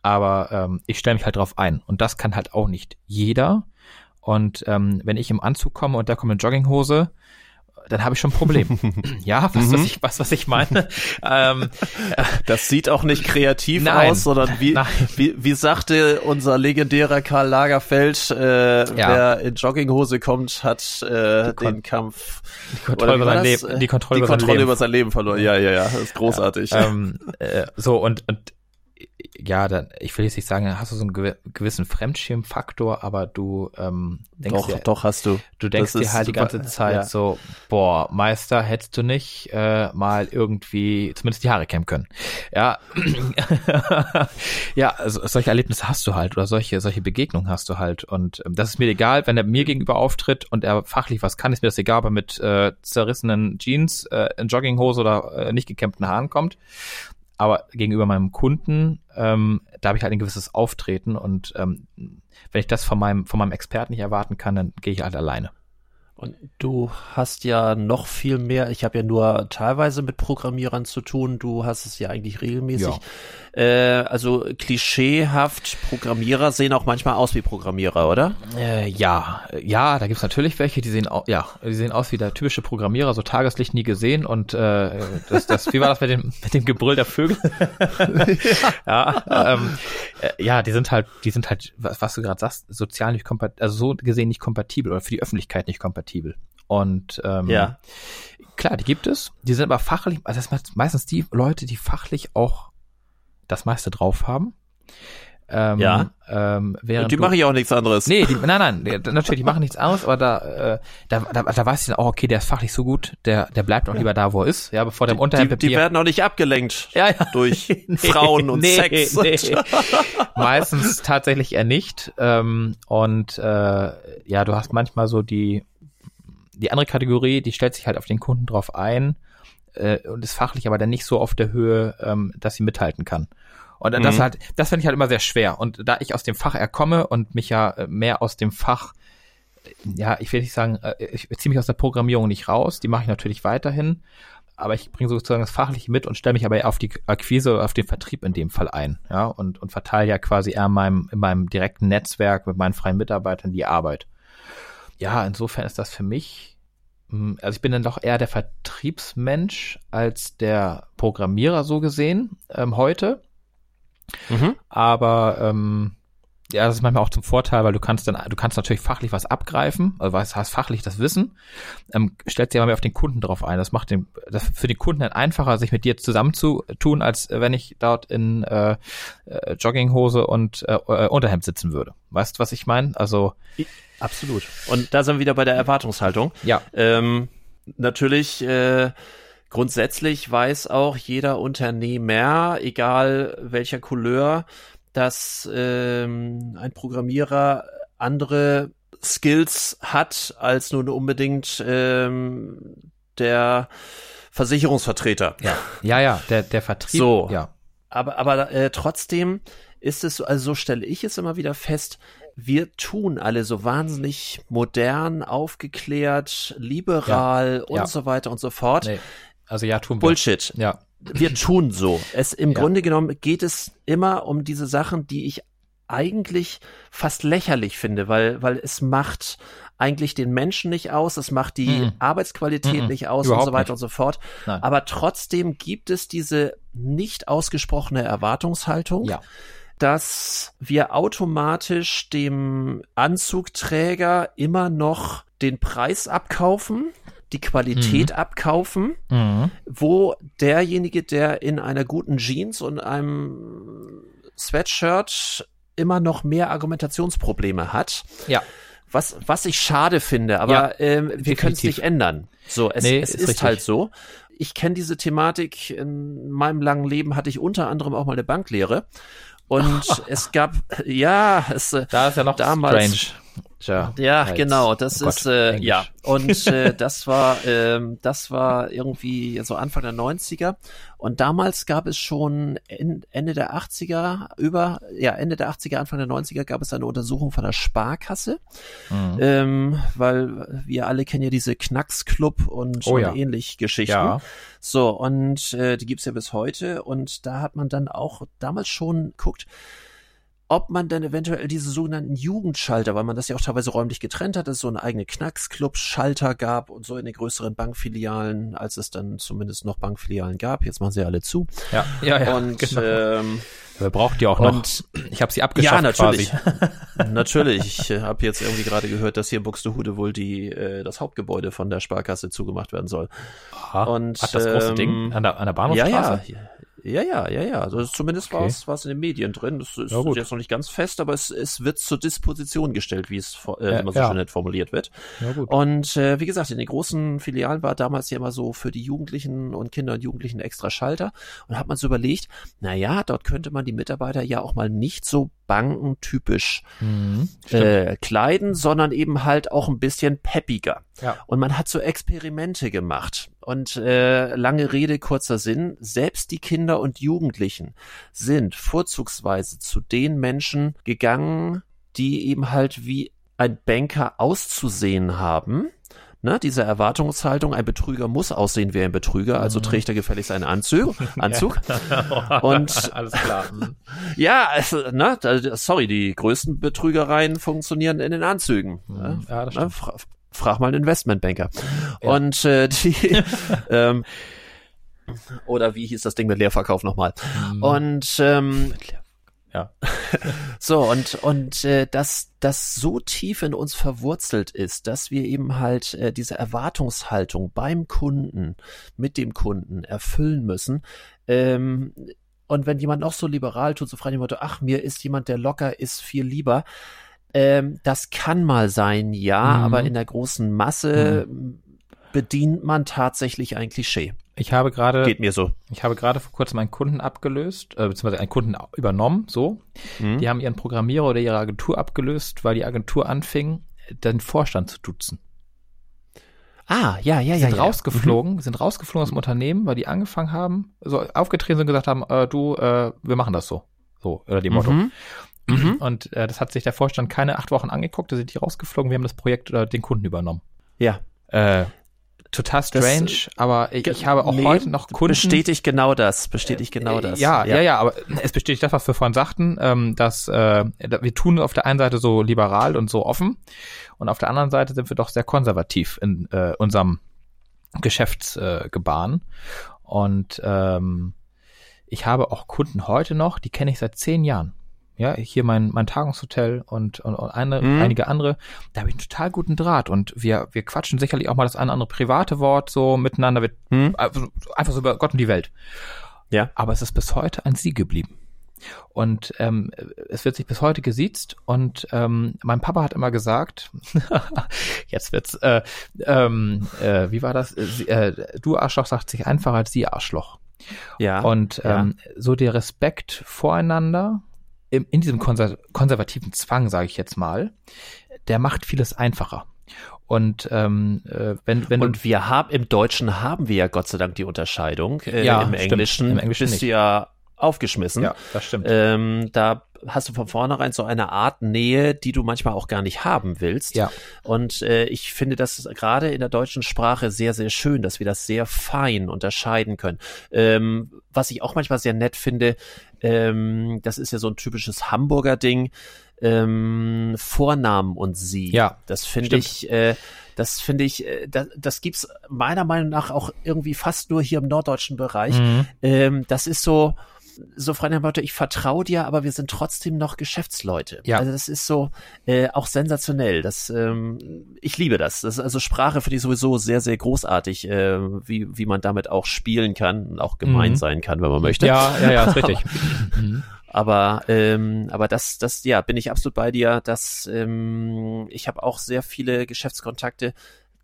aber ähm, ich stelle mich halt drauf ein. Und das kann halt auch nicht jeder. Und ähm, wenn ich im Anzug komme und da kommt eine Jogginghose, dann habe ich schon ein Problem. ja, was, mhm. was, ich, was, was ich meine. ähm, das sieht auch nicht kreativ nein, aus, sondern wie, wie, wie sagte unser legendärer Karl Lagerfeld, äh, ja. wer in Jogginghose kommt, hat äh, den Kampf die Kontrolle, über sein, Leben, die Kontrolle, die über, Kontrolle sein über sein Leben verloren. Ja, ja, ja, das ist großartig. Ja, ähm, äh, so und, und ja, dann, ich will jetzt nicht sagen, hast du so einen gewissen Fremdschirmfaktor, aber du ähm, denkst doch, dir, doch hast du. Du denkst das dir halt die ganze Zeit ja. so, boah, Meister, hättest du nicht äh, mal irgendwie zumindest die Haare kämmen können. Ja, ja, also, solche Erlebnisse hast du halt oder solche solche Begegnungen hast du halt und ähm, das ist mir egal, wenn er mir gegenüber auftritt und er fachlich was kann, ist mir das egal, ob er mit äh, zerrissenen Jeans, äh, in Jogginghose oder äh, nicht gekämmten Haaren kommt aber gegenüber meinem Kunden, ähm, da habe ich halt ein gewisses Auftreten und ähm, wenn ich das von meinem, von meinem Experten nicht erwarten kann, dann gehe ich halt alleine. Und du hast ja noch viel mehr, ich habe ja nur teilweise mit Programmierern zu tun, du hast es ja eigentlich regelmäßig. Ja. Äh, also klischeehaft, Programmierer sehen auch manchmal aus wie Programmierer, oder? Äh, ja, ja, da gibt's natürlich welche, die sehen auch, ja, die sehen aus wie der typische Programmierer, so Tageslicht nie gesehen und äh, das, das, wie war das mit dem, mit dem Gebrüll der Vögel? ja, ähm, äh, ja, die sind halt, die sind halt, was, was du gerade sagst, sozial nicht kompatibel, also so gesehen nicht kompatibel oder für die Öffentlichkeit nicht kompatibel. Und ähm, ja. klar, die gibt es. Die sind aber fachlich, also das sind meistens die Leute, die fachlich auch das meiste drauf haben. Ähm, ja. Ähm, während die machen ja auch nichts anderes. Nee, die, nein, nein, natürlich, die machen nichts anderes, aber da, äh, da, da, da weiß ich dann auch, okay, der ist fachlich so gut, der, der bleibt auch lieber da, wo er ist, ja, bevor der im Unterhemd die, die werden auch nicht abgelenkt ja, ja. durch nee, Frauen und nee, Sex. Nee. Meistens tatsächlich eher nicht. Ähm, und äh, ja, du hast manchmal so die, die andere Kategorie, die stellt sich halt auf den Kunden drauf ein äh, und ist fachlich aber dann nicht so auf der Höhe, ähm, dass sie mithalten kann. Und mhm. das halt, das finde ich halt immer sehr schwer. Und da ich aus dem Fach erkomme und mich ja äh, mehr aus dem Fach, ja, ich will nicht sagen, äh, ich ziehe mich aus der Programmierung nicht raus, die mache ich natürlich weiterhin, aber ich bringe sozusagen das Fachliche mit und stelle mich aber auf die Akquise, auf den Vertrieb in dem Fall ein, ja, und, und verteile ja quasi eher in meinem, in meinem direkten Netzwerk mit meinen freien Mitarbeitern die Arbeit. Ja, insofern ist das für mich hm, also ich bin dann doch eher der Vertriebsmensch als der Programmierer so gesehen ähm, heute. Mhm. Aber ähm, ja, das ist manchmal auch zum Vorteil, weil du kannst dann, du kannst natürlich fachlich was abgreifen, also was heißt fachlich das Wissen, ähm, stellst dir aber mehr auf den Kunden drauf ein. Das macht den, das für den Kunden dann einfacher, sich mit dir zusammenzutun, als wenn ich dort in äh, äh, Jogginghose und äh, äh Unterhemd sitzen würde. Weißt du, was ich meine? Also absolut. Und da sind wir wieder bei der Erwartungshaltung. Ja. Ähm, natürlich. Äh, Grundsätzlich weiß auch jeder Unternehmer, egal welcher Couleur, dass ähm, ein Programmierer andere Skills hat als nun unbedingt ähm, der Versicherungsvertreter. Ja, ja, ja der, der Vertrieb. So, ja. Aber, aber äh, trotzdem ist es, also so stelle ich es immer wieder fest, wir tun alle so wahnsinnig modern, aufgeklärt, liberal ja, und ja. so weiter und so fort. Nee. Also ja, tun wir. Bullshit. Ja. Wir tun so. Es im ja. Grunde genommen geht es immer um diese Sachen, die ich eigentlich fast lächerlich finde, weil weil es macht eigentlich den Menschen nicht aus, es macht die mm Arbeitsqualität mm nicht aus Überhaupt und so weiter nicht. und so fort. Nein. Aber trotzdem gibt es diese nicht ausgesprochene Erwartungshaltung. Ja dass wir automatisch dem Anzugträger immer noch den Preis abkaufen, die Qualität mhm. abkaufen, mhm. wo derjenige, der in einer guten Jeans und einem Sweatshirt immer noch mehr Argumentationsprobleme hat. Ja. Was, was ich schade finde, aber ja, ähm, wir können es nicht ändern. So, es, nee, es ist, ist halt so. Ich kenne diese Thematik. In meinem langen Leben hatte ich unter anderem auch mal eine Banklehre. Und es gab, ja, es da ist ja noch damals, strange. Tja, ja, halt. genau, das oh ist Gott, äh, ja und äh, das war ähm, das war irgendwie so Anfang der 90er und damals gab es schon Ende der 80er über ja Ende der 80er Anfang der 90er gab es eine Untersuchung von der Sparkasse, mhm. ähm, weil wir alle kennen ja diese Knacksclub und, oh, ja. ähnlich Geschichten. Ja. So und äh, die gibt's ja bis heute und da hat man dann auch damals schon guckt ob man dann eventuell diese sogenannten Jugendschalter, weil man das ja auch teilweise räumlich getrennt hat, dass es so eine eigene Knacksclub-Schalter gab und so in den größeren Bankfilialen, als es dann zumindest noch Bankfilialen gab. Jetzt machen sie alle zu. Ja, ja, ja. Und genau. ähm, Wer braucht die auch noch? Und, ich habe sie abgeschafft. Ja, natürlich. natürlich. Ich äh, habe jetzt irgendwie gerade gehört, dass hier in Buxtehude wohl die äh, das Hauptgebäude von der Sparkasse zugemacht werden soll. Aha. Und Ach, das große ähm, Ding an der, an der Bahnhofstraße? Ja, ja. Ja, ja, ja, ja. Also zumindest okay. war es in den Medien drin. Das ist ja, jetzt noch nicht ganz fest, aber es, es wird zur Disposition gestellt, wie es äh, immer so ja. schön nett formuliert wird. Ja, gut. Und äh, wie gesagt, in den großen Filialen war damals ja immer so für die Jugendlichen und Kinder und Jugendlichen extra Schalter. Und hat man so überlegt, na ja, dort könnte man die Mitarbeiter ja auch mal nicht so bankentypisch mhm, äh, kleiden, sondern eben halt auch ein bisschen peppiger. Ja. Und man hat so Experimente gemacht. Und äh, lange Rede, kurzer Sinn, selbst die Kinder und Jugendlichen sind vorzugsweise zu den Menschen gegangen, die eben halt wie ein Banker auszusehen haben ne, diese Erwartungshaltung, ein Betrüger muss aussehen wie ein Betrüger, also mhm. trägt er gefälligst einen Anzug. Anzug. Und alles klar. Mhm. ja, also, ne, sorry, die größten Betrügereien funktionieren in den Anzügen. Mhm. Ja, das ne, frag mal einen Investmentbanker. Ja. Und äh, die ähm, oder wie hieß das Ding mit Leerverkauf nochmal? Mhm. Und ähm, ja. so, und, und äh, dass das so tief in uns verwurzelt ist, dass wir eben halt äh, diese Erwartungshaltung beim Kunden, mit dem Kunden erfüllen müssen. Ähm, und wenn jemand noch so liberal tut, so frei dem Motto, ach, mir ist jemand, der locker ist, viel lieber. Ähm, das kann mal sein, ja, mhm. aber in der großen Masse mhm. bedient man tatsächlich ein Klischee. Ich habe gerade geht mir so. Ich habe gerade vor kurzem einen Kunden abgelöst, äh, beziehungsweise einen Kunden übernommen. So, mhm. die haben ihren Programmierer oder ihre Agentur abgelöst, weil die Agentur anfing, den Vorstand zu duzen. Ah, ja, ja, ja. Sind ja, rausgeflogen, mhm. sind rausgeflogen aus dem Unternehmen, weil die angefangen haben, so aufgetreten sind und gesagt haben, äh, du, äh, wir machen das so. So, oder dem Motto. Mhm. Und äh, das hat sich der Vorstand keine acht Wochen angeguckt, da sind die rausgeflogen, wir haben das Projekt oder den Kunden übernommen. Ja. Äh, total strange, das, aber ich, ich habe auch nee, heute noch Kunden. Bestätigt genau das, bestätigt genau äh, das. Ja, ja, ja, ja, aber es bestätigt das, was wir vorhin sagten, ähm, dass äh, wir tun auf der einen Seite so liberal und so offen und auf der anderen Seite sind wir doch sehr konservativ in äh, unserem Geschäftsgebaren. Äh, und ähm, ich habe auch Kunden heute noch, die kenne ich seit zehn Jahren ja, hier mein, mein Tagungshotel und, und, und eine, mhm. einige andere, da habe ich einen total guten Draht und wir, wir quatschen sicherlich auch mal das eine oder andere private Wort so miteinander, wir, mhm. einfach so über Gott und die Welt. Ja. Aber es ist bis heute ein Sie geblieben. Und ähm, es wird sich bis heute gesiezt und ähm, mein Papa hat immer gesagt, jetzt wird's, äh, ähm, äh, wie war das? Äh, du Arschloch sagt sich einfacher als Sie Arschloch. Ja. Und ähm, ja. so der Respekt voreinander in, in diesem konser konservativen Zwang, sage ich jetzt mal, der macht vieles einfacher. Und ähm, äh, wenn, wenn und wir haben im Deutschen haben wir ja Gott sei Dank die Unterscheidung. Äh, ja, im Englischen, Im Englischen bist nicht. du ja aufgeschmissen. Ja, das stimmt. Ähm, da hast du von vornherein so eine Art Nähe, die du manchmal auch gar nicht haben willst. Ja. Und äh, ich finde das gerade in der deutschen Sprache sehr, sehr schön, dass wir das sehr fein unterscheiden können. Ähm, was ich auch manchmal sehr nett finde, ähm, das ist ja so ein typisches Hamburger Ding, ähm, Vornamen und sie. Ja. Das finde ich, äh, das finde ich, äh, das, das gibt's meiner Meinung nach auch irgendwie fast nur hier im norddeutschen Bereich. Mhm. Ähm, das ist so, so frei nach Motto, ich vertraue dir, aber wir sind trotzdem noch Geschäftsleute. Ja. Also das ist so äh, auch sensationell. Das, ähm, ich liebe das. das also Sprache finde ich sowieso sehr, sehr großartig, äh, wie, wie man damit auch spielen kann und auch gemein mhm. sein kann, wenn man möchte. Ja, ja, ja, ist richtig. Mhm. Aber ähm, aber das das ja bin ich absolut bei dir. Dass ähm, ich habe auch sehr viele Geschäftskontakte,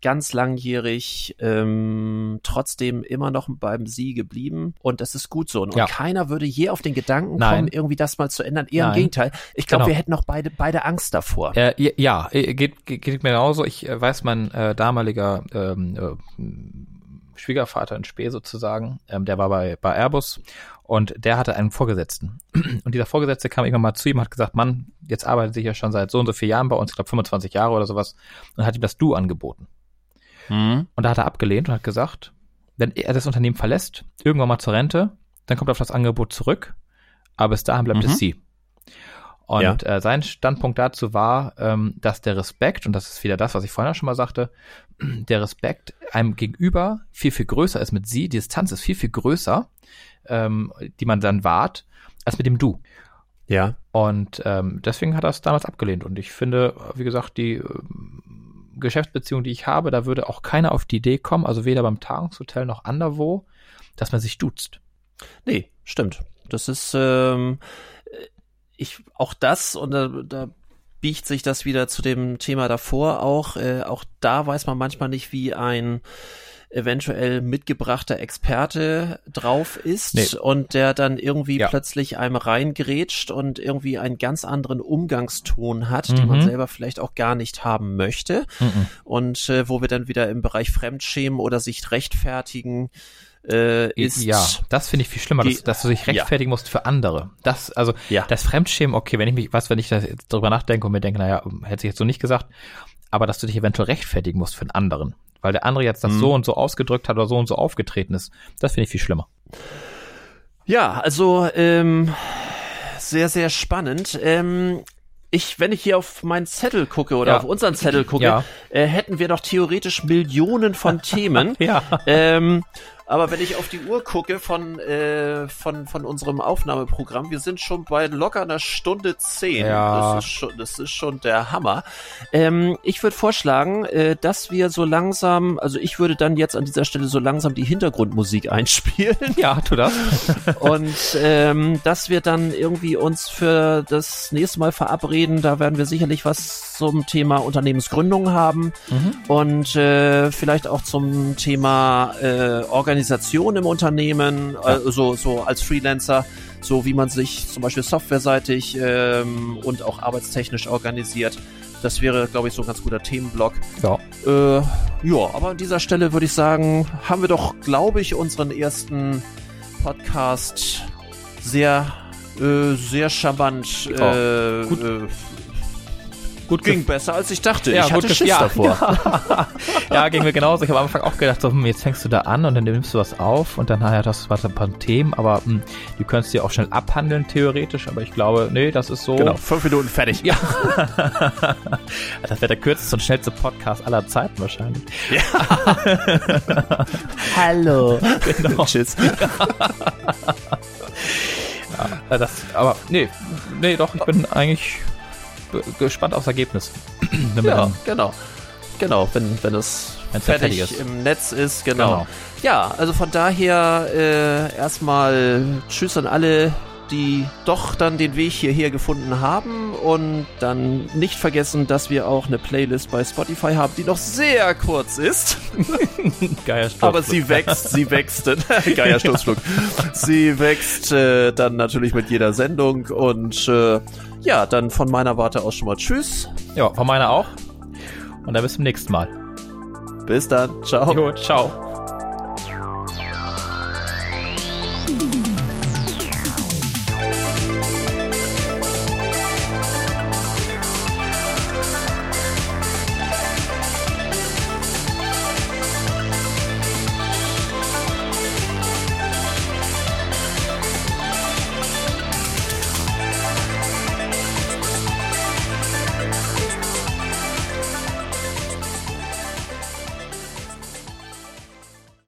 ganz langjährig, ähm, trotzdem immer noch beim Sie geblieben und das ist gut so. Und, ja. keiner würde je auf den Gedanken Nein. kommen, irgendwie das mal zu ändern. Eher Nein. im Gegenteil. Ich glaube, genau. wir hätten auch beide, beide Angst davor. Äh, ja, äh, geht, geht, geht mir genauso. Ich äh, weiß, mein äh, damaliger ähm, äh, Schwiegervater in Spee sozusagen, ähm, der war bei, bei Airbus und der hatte einen Vorgesetzten. Und dieser Vorgesetzte kam irgendwann mal zu ihm und hat gesagt, Mann, jetzt arbeitet sich ja schon seit so und so vielen Jahren bei uns, ich glaube 25 Jahre oder sowas, und hat ihm das Du angeboten. Mhm. Und da hat er abgelehnt und hat gesagt, wenn er das Unternehmen verlässt, irgendwann mal zur Rente, dann kommt er auf das Angebot zurück, aber bis dahin bleibt mhm. es sie. Und ja. äh, sein Standpunkt dazu war, ähm, dass der Respekt, und das ist wieder das, was ich vorhin schon mal sagte, der Respekt einem gegenüber viel, viel größer ist mit sie, die Distanz ist viel, viel größer, ähm, die man dann wahrt, als mit dem Du. Ja. Und ähm, deswegen hat er es damals abgelehnt. Und ich finde, wie gesagt, die äh, Geschäftsbeziehung, die ich habe, da würde auch keiner auf die Idee kommen, also weder beim Tagungshotel noch anderwo, dass man sich duzt. Nee, stimmt. Das ist ähm, ich auch das und da, da biegt sich das wieder zu dem Thema davor auch. Äh, auch da weiß man manchmal nicht, wie ein eventuell mitgebrachter Experte drauf ist nee. und der dann irgendwie ja. plötzlich einem reingrätscht und irgendwie einen ganz anderen Umgangston hat, mhm. den man mhm. selber vielleicht auch gar nicht haben möchte. Mhm. Und äh, wo wir dann wieder im Bereich Fremdschämen oder sich rechtfertigen äh, ist. Ja, das finde ich viel schlimmer, die, dass, dass, du dich rechtfertigen ja. musst für andere. Das, also, ja. das Fremdschämen, okay, wenn ich mich, was, wenn ich da jetzt drüber nachdenke und mir denke, naja, hätte ich jetzt so nicht gesagt, aber dass du dich eventuell rechtfertigen musst für einen anderen weil der andere jetzt das mhm. so und so ausgedrückt hat oder so und so aufgetreten ist. Das finde ich viel schlimmer. Ja, also ähm, sehr, sehr spannend. Ähm, ich, wenn ich hier auf meinen Zettel gucke oder ja. auf unseren Zettel gucke, ja. äh, hätten wir doch theoretisch Millionen von Themen. ja. Ähm, aber wenn ich auf die Uhr gucke von, äh, von, von unserem Aufnahmeprogramm, wir sind schon bei locker einer Stunde zehn. Ja. Das ist schon, das ist schon der Hammer. Ähm, ich würde vorschlagen, äh, dass wir so langsam, also ich würde dann jetzt an dieser Stelle so langsam die Hintergrundmusik einspielen. Ja, tu das. Und ähm, dass wir dann irgendwie uns für das nächste Mal verabreden. Da werden wir sicherlich was zum Thema Unternehmensgründung haben mhm. und äh, vielleicht auch zum Thema äh, Organisation im Unternehmen, ja. also so als Freelancer, so wie man sich zum Beispiel softwareseitig ähm, und auch arbeitstechnisch organisiert. Das wäre, glaube ich, so ein ganz guter Themenblock. Ja. Äh, ja, aber an dieser Stelle würde ich sagen, haben wir doch, glaube ich, unseren ersten Podcast sehr, äh, sehr charmant äh, gut. Gut ging besser als ich dachte. Ja, ich hatte Schiss ja, davor. Ja. ja, ging mir genauso. Ich habe am Anfang auch gedacht, so, hm, jetzt fängst du da an und dann nimmst du was auf und dann naja, das war ein paar Themen, aber mh, hm, die könntest du ja auch schnell abhandeln theoretisch, aber ich glaube, nee, das ist so. Genau, fünf Minuten fertig. Ja. das wäre der kürzeste und schnellste Podcast aller Zeiten wahrscheinlich. Ja. Hallo. Genau. Tschüss. ja, das, aber nee, nee, doch, ich bin eigentlich gespannt aufs Ergebnis. ja, genau. Genau, wenn, wenn es Wenn's fertig, fertig im Netz ist, genau. genau. Ja, also von daher äh, erstmal Tschüss an alle, die doch dann den Weg hierher gefunden haben und dann nicht vergessen, dass wir auch eine Playlist bei Spotify haben, die noch sehr kurz ist. Geier Aber sie wächst, sie wächst. Geier Sturzflug. sie wächst äh, dann natürlich mit jeder Sendung und äh, ja, dann von meiner Warte aus schon mal Tschüss. Ja, von meiner auch. Und dann bis zum nächsten Mal. Bis dann. Ciao. Jo, ciao.